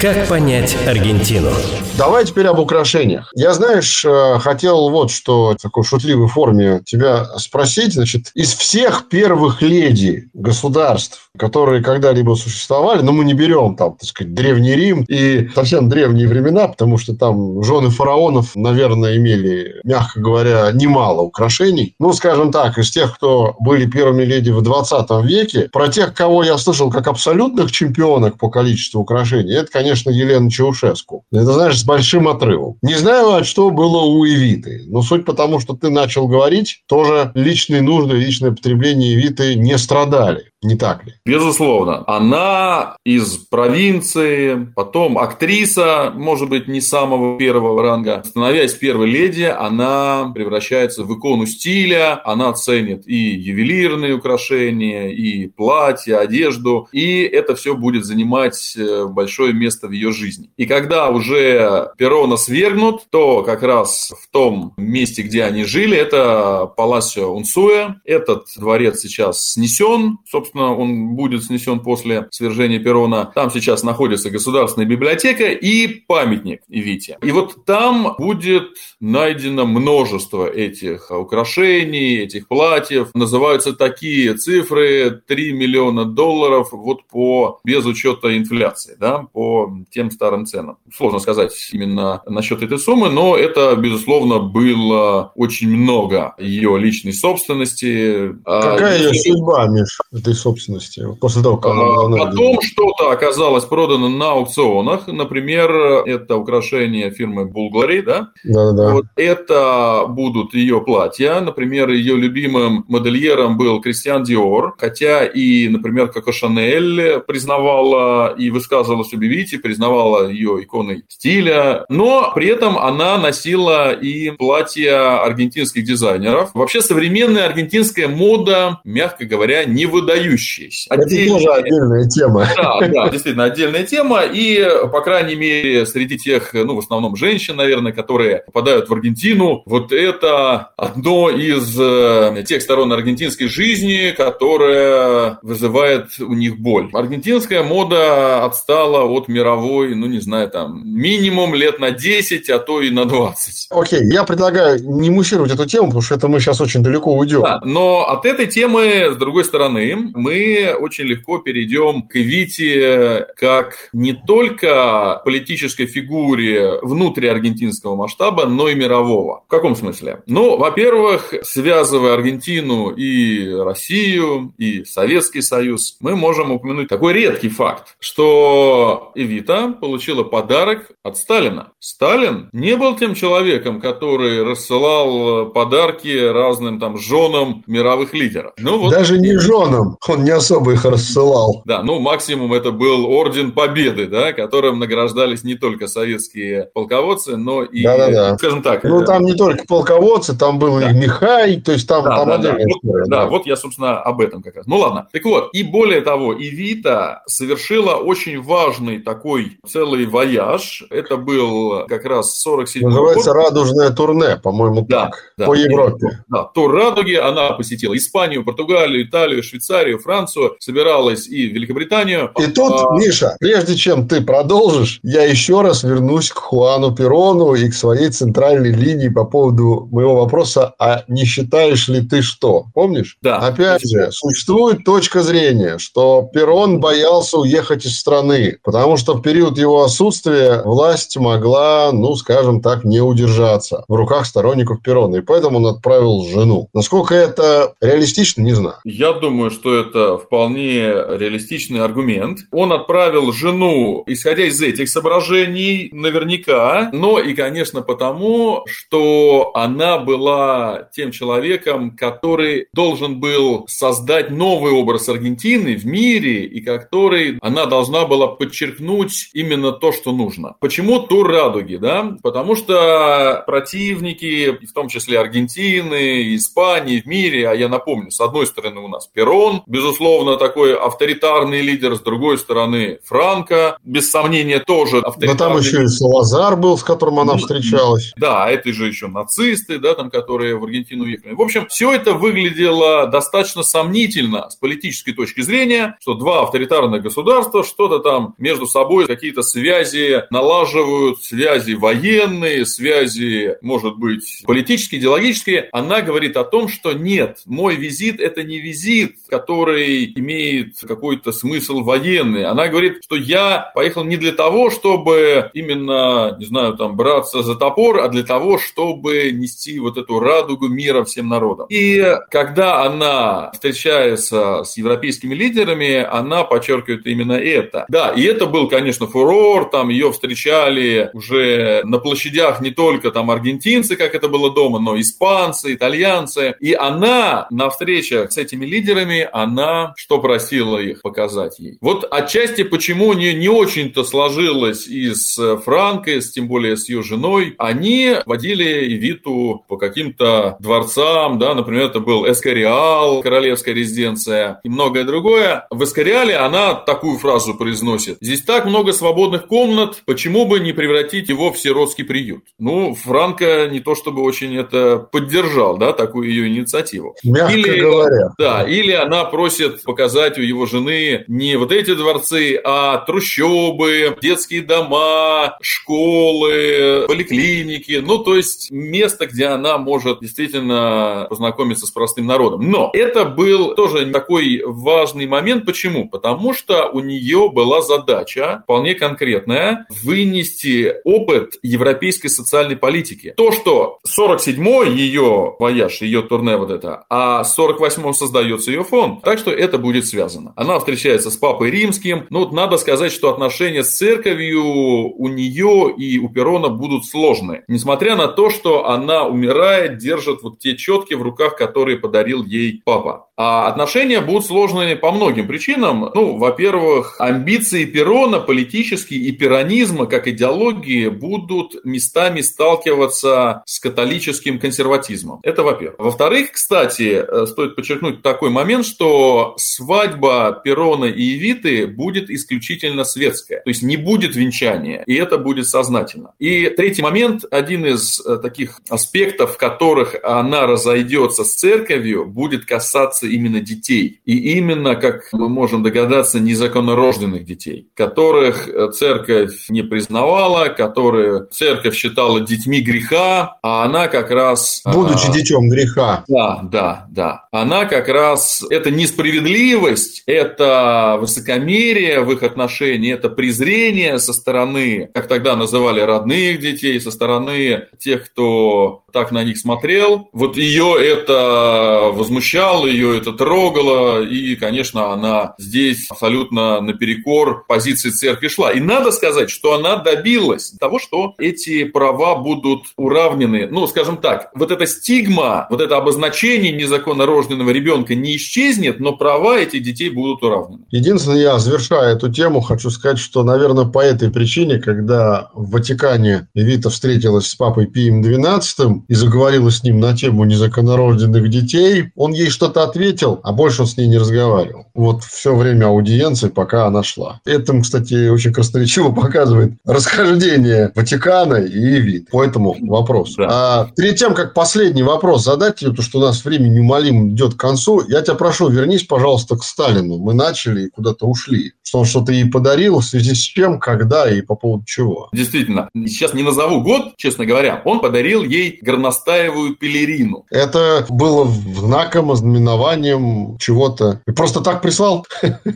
Как понять Аргентину? Давай теперь об украшениях. Я, знаешь, э, хотел вот что в такой шутливой форме тебя спросить. Значит, из всех первых леди государств, которые когда-либо существовали, но мы не берем там, так сказать, Древний Рим и совсем древние времена, потому что там жены фараонов, наверное, имели, мягко говоря, немало украшений. Ну, скажем так, из тех, кто были первыми леди в 20 веке, про тех, кого я слышал как абсолютных чемпионок по количеству украшений, это, конечно, конечно, Елена Чаушеску. Это, знаешь, с большим отрывом. Не знаю, что было у Эвиты, но суть потому, что ты начал говорить, тоже личные нужды, личное потребление Эвиты не страдали. Не так ли? Безусловно. Она из провинции, потом актриса, может быть, не самого первого ранга. Становясь первой леди, она превращается в икону стиля, она ценит и ювелирные украшения, и платья, одежду, и это все будет занимать э, большое место в ее жизни. И когда уже Перона свергнут, то как раз в том месте, где они жили, это Паласио Унсуя. Этот дворец сейчас снесен, собственно, собственно, он будет снесен после свержения Перона. Там сейчас находится государственная библиотека и памятник Вите. И вот там будет найдено множество этих украшений, этих платьев. Называются такие цифры 3 миллиона долларов вот по, без учета инфляции, да, по тем старым ценам. Сложно сказать именно насчет этой суммы, но это, безусловно, было очень много ее личной собственности. А Какая ее судьба, Миш, этой собственности после того, как она Потом что-то оказалось продано на аукционах. Например, это украшение фирмы Булгари, да? Да, да. Вот это будут ее платья. Например, ее любимым модельером был Кристиан Диор, хотя и, например, Коко Шанель признавала и высказывалась об Вите, признавала ее иконой стиля, но при этом она носила и платья аргентинских дизайнеров. Вообще современная аргентинская мода, мягко говоря, не выдает выдающиеся. Это тоже отдельная тема. Да, да, действительно, отдельная тема. И, по крайней мере, среди тех, ну, в основном женщин, наверное, которые попадают в Аргентину, вот это одно из э, тех сторон аргентинской жизни, которое вызывает у них боль. Аргентинская мода отстала от мировой, ну, не знаю, там, минимум лет на 10, а то и на 20. Окей, я предлагаю не муссировать эту тему, потому что это мы сейчас очень далеко уйдем. Да, но от этой темы, с другой стороны, мы очень легко перейдем к Вите как не только политической фигуре внутри аргентинского масштаба, но и мирового. В каком смысле? Ну, во-первых, связывая Аргентину и Россию, и Советский Союз, мы можем упомянуть такой редкий факт, что Эвита получила подарок от Сталина. Сталин не был тем человеком, который рассылал подарки разным там женам мировых лидеров. Ну, вот... Даже не женам он не особо их рассылал. Да, ну максимум это был Орден Победы, да, которым награждались не только советские полководцы, но и, Да-да-да. скажем так... Ну, там не только полководцы, там был да. и Михай, то есть там, да, там да, да. история. Вот, да. да, вот я, собственно, об этом как раз. Ну, ладно. Так вот, и более того, Ивита совершила очень важный такой целый вояж. Это был как раз 47 Называется год. «Радужное турне», по-моему, да, так, да, по Европе. Да, тур радуги. Она посетила Испанию, Португалию, Италию, Швейцарию, Францию, собиралась и в Великобританию. И тут, а... Миша, прежде чем ты продолжишь, я еще раз вернусь к Хуану Перону и к своей центральной линии по поводу моего вопроса, а не считаешь ли ты что? Помнишь? Да. Опять же, существует точка зрения, что Перон боялся уехать из страны, потому что в период его отсутствия власть могла, ну, скажем так, не удержаться в руках сторонников Перона, и поэтому он отправил жену. Насколько это реалистично, не знаю. Я думаю, что это это вполне реалистичный аргумент. Он отправил жену, исходя из этих соображений, наверняка, но и, конечно, потому, что она была тем человеком, который должен был создать новый образ Аргентины в мире, и который она должна была подчеркнуть именно то, что нужно. Почему тур радуги, да? Потому что противники, в том числе Аргентины, Испании в мире, а я напомню, с одной стороны у нас Перон, безусловно, такой авторитарный лидер, с другой стороны, Франко, без сомнения, тоже авторитарный. Но там еще и Салазар был, с которым она встречалась. Да, это же еще нацисты, да, там, которые в Аргентину уехали. В общем, все это выглядело достаточно сомнительно с политической точки зрения, что два авторитарных государства что-то там между собой какие-то связи налаживают, связи военные, связи, может быть, политические, идеологические. Она говорит о том, что нет, мой визит – это не визит, который имеет какой-то смысл военный. Она говорит, что я поехал не для того, чтобы именно, не знаю, там, браться за топор, а для того, чтобы нести вот эту радугу мира всем народам. И когда она встречается с европейскими лидерами, она подчеркивает именно это. Да, и это был, конечно, фурор, там ее встречали уже на площадях не только там аргентинцы, как это было дома, но испанцы, итальянцы. И она на встречах с этими лидерами, она что просила их показать ей? Вот отчасти почему у нее не очень-то сложилось и с Франкой, тем более с ее женой, они водили Эвиту по каким-то дворцам, да, например, это был Эскориал, королевская резиденция и многое другое. В Эскориале она такую фразу произносит. Здесь так много свободных комнат, почему бы не превратить его в сиротский приют? Ну, Франко не то чтобы очень это поддержал, да, такую ее инициативу. Мягко или, говоря. Да, или она просит показать у его жены не вот эти дворцы, а трущобы, детские дома, школы, поликлиники, ну, то есть место, где она может действительно познакомиться с простым народом. Но это был тоже такой важный момент. Почему? Потому что у нее была задача вполне конкретная вынести опыт европейской социальной политики. То, что 47-й ее вояж, ее турне вот это, а 48-м создается ее фонд. Так что это будет связано. Она встречается с папой римским. Ну, вот надо сказать, что отношения с церковью у нее и у Перона будут сложные. Несмотря на то, что она умирает, держит вот те четки в руках, которые подарил ей папа. А отношения будут сложными по многим причинам. Ну, во-первых, амбиции Перона политические и перонизма как идеологии будут местами сталкиваться с католическим консерватизмом. Это во-первых. Во-вторых, кстати, э, стоит подчеркнуть такой момент, что свадьба Перона и Евиты будет исключительно светская. То есть не будет венчания, и это будет сознательно. И третий момент, один из э, таких аспектов, в которых она разойдется с церковью, будет касаться именно детей. И именно, как мы можем догадаться, незаконнорожденных детей, которых э, церковь не признавала, которые церковь считала детьми греха, а она как раз... Будучи а, детем греха. Да, да, да. Она как раз... Это несправедливость, это высокомерие в их отношении, это презрение со стороны, как тогда называли родных детей, со стороны тех, кто так на них смотрел. Вот ее это возмущало, ее это трогало, и, конечно, она здесь абсолютно наперекор позиции церкви шла. И надо сказать, что она добилась того, что эти права будут уравнены. Ну, скажем так, вот эта стигма, вот это обозначение незаконно рожденного ребенка не исчезнет, но права этих детей будут уравнены. Единственное, я завершая эту тему, хочу сказать, что, наверное, по этой причине, когда в Ватикане Вита встретилась с папой Пием XII и заговорила с ним на тему незаконнорожденных детей, он ей что-то ответил, а больше он с ней не разговаривал. Вот все время аудиенции, пока она шла. Этим, кстати, очень красноречиво показывает расхождение Ватикана и Вит по этому вопросу. Да. А перед тем, как последний вопрос задать потому что у нас время неумолимо идет к концу, я тебя прошу, вернись, пожалуйста, к Сталину. Мы начали и куда-то ушли. Что он что-то ей подарил, в связи с чем, когда и по поводу чего. Действительно. Сейчас не назову год, честно говоря. Он подарил ей горностаевую пелерину. Это было знаком, ознаменованием чего-то. И просто так прислал?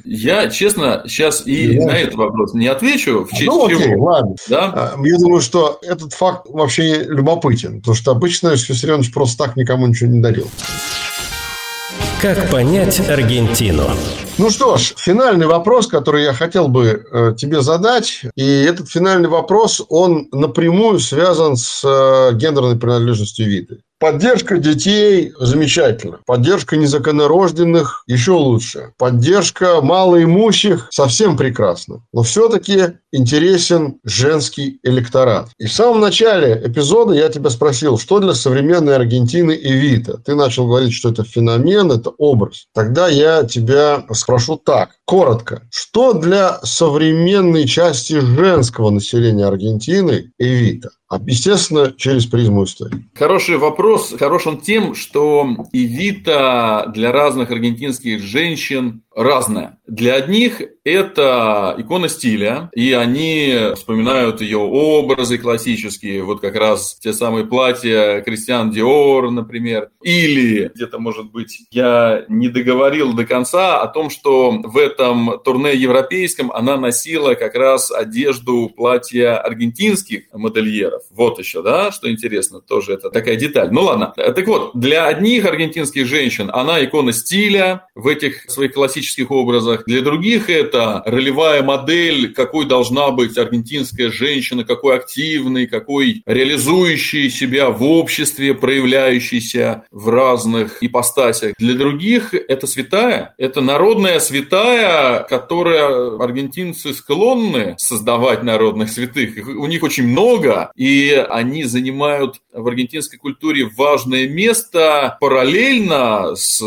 Я, честно, сейчас и на этот вопрос не отвечу. В честь ну, окей, чего. ладно. Да? А, я думаю, что этот факт вообще любопытен. Потому что обычно Виссарионович просто так никому ничего не дарил. Как понять Аргентину? Ну что ж, финальный вопрос, который я хотел бы э, тебе задать, и этот финальный вопрос, он напрямую связан с э, гендерной принадлежностью вида. Поддержка детей замечательно. Поддержка незаконнорожденных еще лучше. Поддержка малоимущих совсем прекрасно. Но все-таки интересен женский электорат. И в самом начале эпизода я тебя спросил, что для современной Аргентины Эвита. Ты начал говорить, что это феномен, это образ. Тогда я тебя спрошу так, коротко. Что для современной части женского населения Аргентины Эвита? Естественно, через призму истории. Хороший вопрос. Хорош он тем, что Эвита для разных аргентинских женщин разная. Для одних это икона стиля, и они вспоминают ее образы классические, вот как раз те самые платья Кристиан Диор, например. Или где-то, может быть, я не договорил до конца о том, что в этом турне европейском она носила как раз одежду платья аргентинских модельеров. Вот еще, да, что интересно, тоже это такая деталь. Ну ладно. Так вот, для одних аргентинских женщин она икона стиля в этих своих классических образах. Для других это ролевая модель, какой должна быть аргентинская женщина, какой активной, какой реализующей себя в обществе, проявляющейся в разных ипостасях. Для других это святая, это народная святая, которая аргентинцы склонны создавать народных святых. У них очень много, и они занимают в аргентинской культуре важное место параллельно с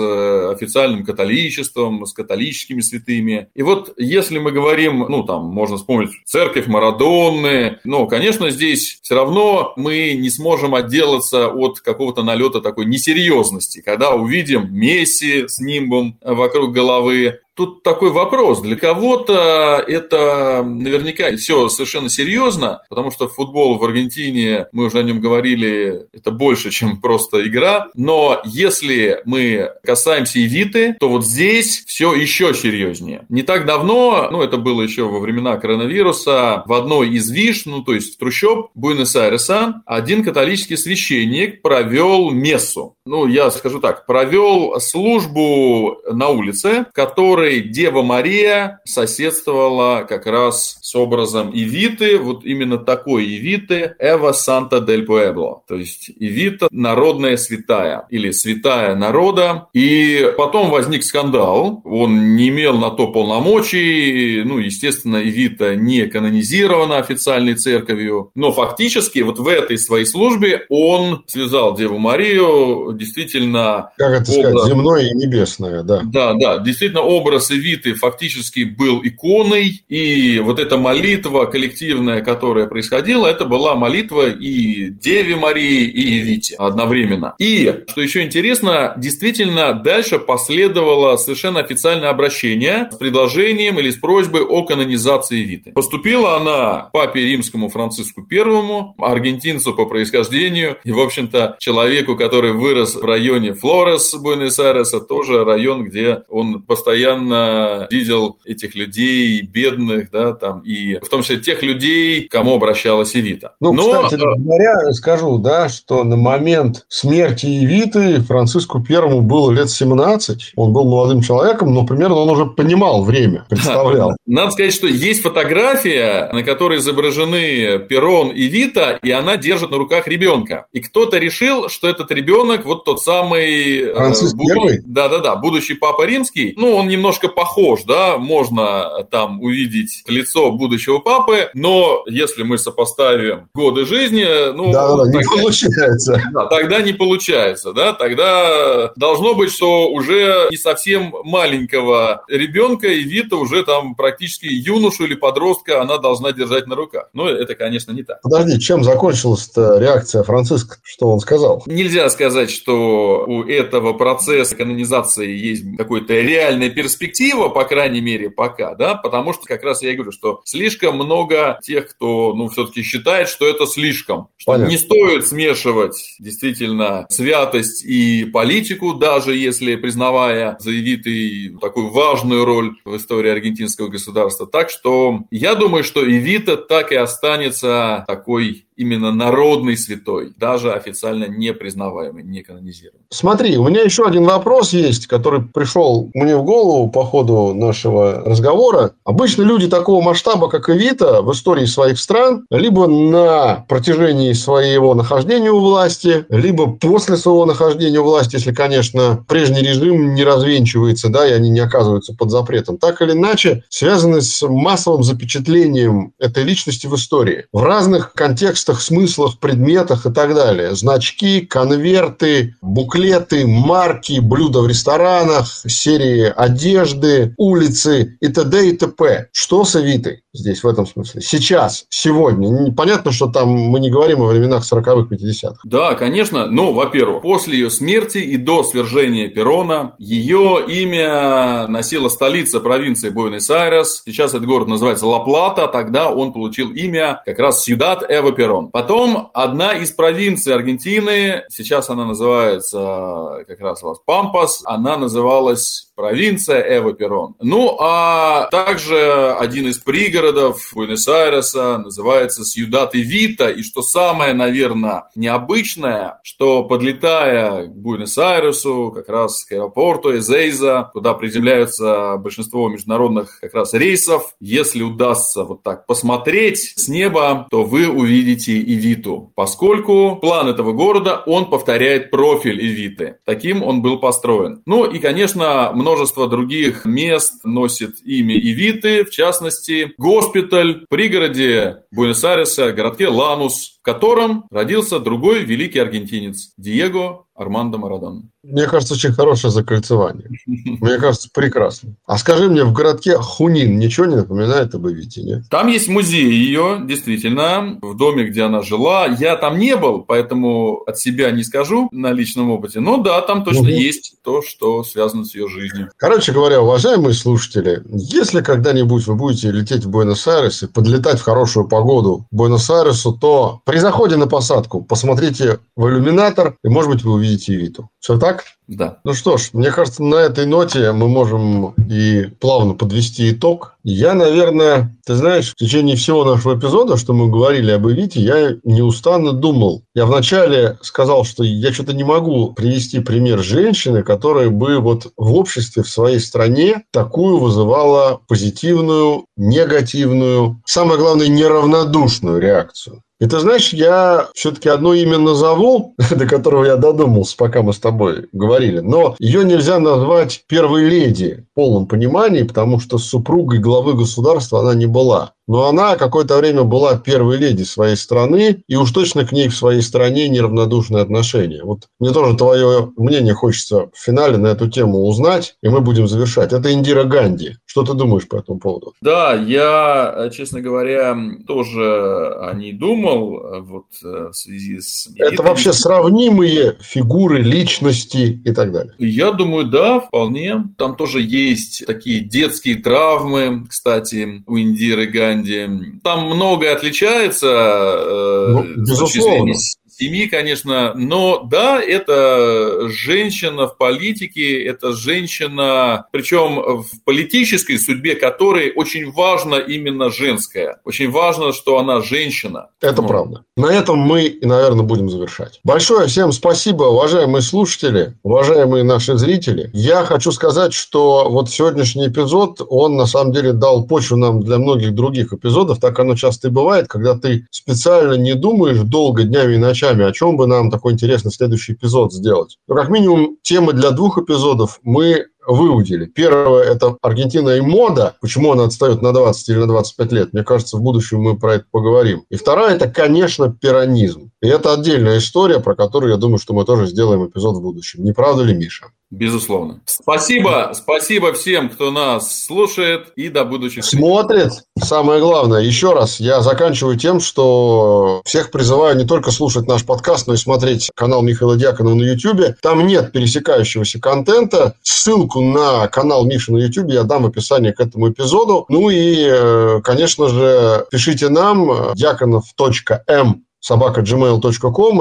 официальным католичеством, с католическими святыми. И вот если мы говорим, ну там можно вспомнить церковь Марадонны, но, конечно, здесь все равно мы не сможем отделаться от какого-то налета такой несерьезности, когда увидим Месси с нимбом вокруг головы, Тут такой вопрос. Для кого-то это наверняка все совершенно серьезно, потому что футбол в Аргентине, мы уже о нем говорили, это больше, чем просто игра. Но если мы касаемся Эвиты, то вот здесь все еще серьезнее. Не так давно, ну это было еще во времена коронавируса, в одной из виш, ну то есть в трущоб Буэнос-Айреса, один католический священник провел мессу. Ну, я скажу так, провел службу на улице, которая которой Дева Мария соседствовала как раз с образом Ивиты, вот именно такой Ивиты, Эва Санта дель Пуэбло. То есть Ивита – народная святая или святая народа. И потом возник скандал, он не имел на то полномочий, ну, естественно, Ивита не канонизирована официальной церковью, но фактически вот в этой своей службе он связал Деву Марию действительно... Как это образ... сказать, земное и небесное, да. Да, да, действительно образ образ Эвиты фактически был иконой, и вот эта молитва коллективная, которая происходила, это была молитва и Деве Марии, и Эвите одновременно. И, что еще интересно, действительно дальше последовало совершенно официальное обращение с предложением или с просьбой о канонизации Эвиты. Поступила она папе римскому Франциску Первому, аргентинцу по происхождению, и, в общем-то, человеку, который вырос в районе Флорес Буэнос-Айреса, тоже район, где он постоянно постоянно видел этих людей бедных, да, там, и в том числе тех людей, к кому обращалась Эвита. Ну, Но... кстати э, говоря, скажу, да, что на момент смерти Эвиты Франциску Первому было лет 17, он был молодым человеком, но примерно он уже понимал время, представлял. Надо сказать, что есть фотография, на которой изображены Перрон и Вита, и она держит на руках ребенка. И кто-то решил, что этот ребенок вот тот самый... Э, Франциск. Первый? Да-да-да, будущий Папа Римский. Ну, он немножко немножко похож, да, можно там увидеть лицо будущего папы, но если мы сопоставим годы жизни, ну... Да, да, тогда, не получается. Да, тогда не получается, да, тогда должно быть, что уже не совсем маленького ребенка и Вита уже там практически юношу или подростка она должна держать на руках. Но это, конечно, не так. Подожди, чем закончилась реакция Франциска? Что он сказал? Нельзя сказать, что у этого процесса канонизации есть какой-то реальная перспектива перспектива, по крайней мере, пока, да, потому что как раз я и говорю, что слишком много тех, кто, ну, все-таки считает, что это слишком, что Понятно. не стоит смешивать действительно святость и политику, даже если признавая заявит и такую важную роль в истории аргентинского государства. Так что я думаю, что Эвита так и останется такой именно народный святой, даже официально не признаваемый, не канонизированный. Смотри, у меня еще один вопрос есть, который пришел мне в голову по ходу нашего разговора. Обычно люди такого масштаба, как Эвита, в истории своих стран, либо на протяжении своего нахождения у власти, либо после своего нахождения у власти, если, конечно, прежний режим не развенчивается, да, и они не оказываются под запретом, так или иначе связаны с массовым запечатлением этой личности в истории. В разных контекстах, смыслах, предметах и так далее. Значки, конверты, буклеты, марки, блюда в ресторанах, серии одежды, улицы и т.д. и т.п. Что с Эвитой здесь в этом смысле? Сейчас, сегодня. Понятно, что там мы не говорим о временах 40-х, 50-х. Да, конечно. Ну, во-первых, после ее смерти и до свержения Перона ее имя носила столица провинции Буэнос-Айрес. Сейчас этот город называется Ла-Плата. Тогда он получил имя как раз Сьюдад Эва Перон. Потом одна из провинций Аргентины, сейчас она называется как раз Лас-Пампас, она называлась провинция Эва Перон. Ну, а также один из пригородов Буэнос-Айреса называется Сьюдад Эвита. И что самое, наверное, необычное, что подлетая к Буэнос-Айресу, как раз к аэропорту Эзейза, куда приземляются большинство международных как раз рейсов, если удастся вот так посмотреть с неба, то вы увидите Ивиту, поскольку план этого города, он повторяет профиль Ивиты. Таким он был построен. Ну и, конечно, множество других мест носит имя Ивиты, в частности, госпиталь в пригороде Буэнос-Айреса, городке Ланус, котором родился другой великий аргентинец Диего Армандо Марадона. Мне кажется, очень хорошее закольцевание. Мне кажется, прекрасно. А скажи мне, в городке Хунин ничего не напоминает об Эвите, нет? Там есть музей ее, действительно, в доме, где она жила. Я там не был, поэтому от себя не скажу на личном опыте. Но да, там точно угу. есть то, что связано с ее жизнью. Короче говоря, уважаемые слушатели, если когда-нибудь вы будете лететь в Буэнос-Айрес и подлетать в хорошую погоду к Буэнос-Айресу, то при заходе на посадку посмотрите в иллюминатор, и, может быть, вы увидите Виту. Все так? Да. Ну что ж, мне кажется, на этой ноте мы можем и плавно подвести итог. Я, наверное, ты знаешь, в течение всего нашего эпизода, что мы говорили об Эвите, я неустанно думал. Я вначале сказал, что я что-то не могу привести пример женщины, которая бы вот в обществе, в своей стране такую вызывала позитивную, негативную, самое главное, неравнодушную реакцию. И ты знаешь, я все-таки одно имя назову, до которого я додумался, пока мы с тобой говорили. Но ее нельзя назвать первой леди в полном понимании, потому что супругой главы государства она не была. Но она какое-то время была первой леди своей страны, и уж точно к ней в своей стране неравнодушное отношение. Вот мне тоже твое мнение хочется в финале на эту тему узнать, и мы будем завершать. Это Индира Ганди. Что ты думаешь по этому поводу? Да, я, честно говоря, тоже о ней думал вот, э, в связи с... Это вообще сравнимые фигуры, личности и так далее? Я думаю, да, вполне. Там тоже есть такие детские травмы, кстати, у Индиры Ганди Финляндии. Там многое отличается. Э, ну, безусловно семьи, конечно, но да, это женщина в политике, это женщина, причем в политической судьбе которой очень важно именно женская. Очень важно, что она женщина. Это ну. правда. На этом мы, наверное, будем завершать. Большое всем спасибо, уважаемые слушатели, уважаемые наши зрители. Я хочу сказать, что вот сегодняшний эпизод, он на самом деле дал почву нам для многих других эпизодов. Так оно часто и бывает, когда ты специально не думаешь долго днями и ночами вещами, о чем бы нам такой интересный следующий эпизод сделать. Но как минимум темы для двух эпизодов мы выудили. Первое – это Аргентина и мода. Почему она отстает на 20 или на 25 лет? Мне кажется, в будущем мы про это поговорим. И вторая – это, конечно, пиранизм. И это отдельная история, про которую, я думаю, что мы тоже сделаем эпизод в будущем. Не правда ли, Миша? Безусловно. Спасибо, спасибо всем, кто нас слушает, и до будущих Смотрит. Самое главное, еще раз, я заканчиваю тем, что всех призываю не только слушать наш подкаст, но и смотреть канал Михаила Дьяконова на YouTube. Там нет пересекающегося контента. Ссылку на канал Миши на YouTube я дам в описании к этому эпизоду. Ну и, э, конечно же, пишите нам дьяконов.м собака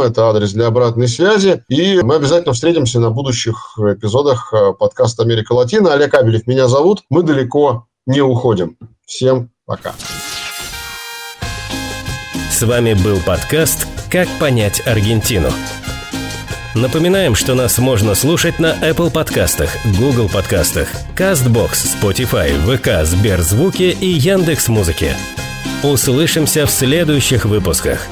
это адрес для обратной связи. И мы обязательно встретимся на будущих эпизодах э, подкаста «Америка Латина». Олег Абелев меня зовут. Мы далеко не уходим. Всем пока. С вами был подкаст «Как понять Аргентину». Напоминаем, что нас можно слушать на Apple подкастах, Google подкастах, CastBox, Spotify, ВК, Сберзвуки и Яндекс.Музыке. Услышимся в следующих выпусках.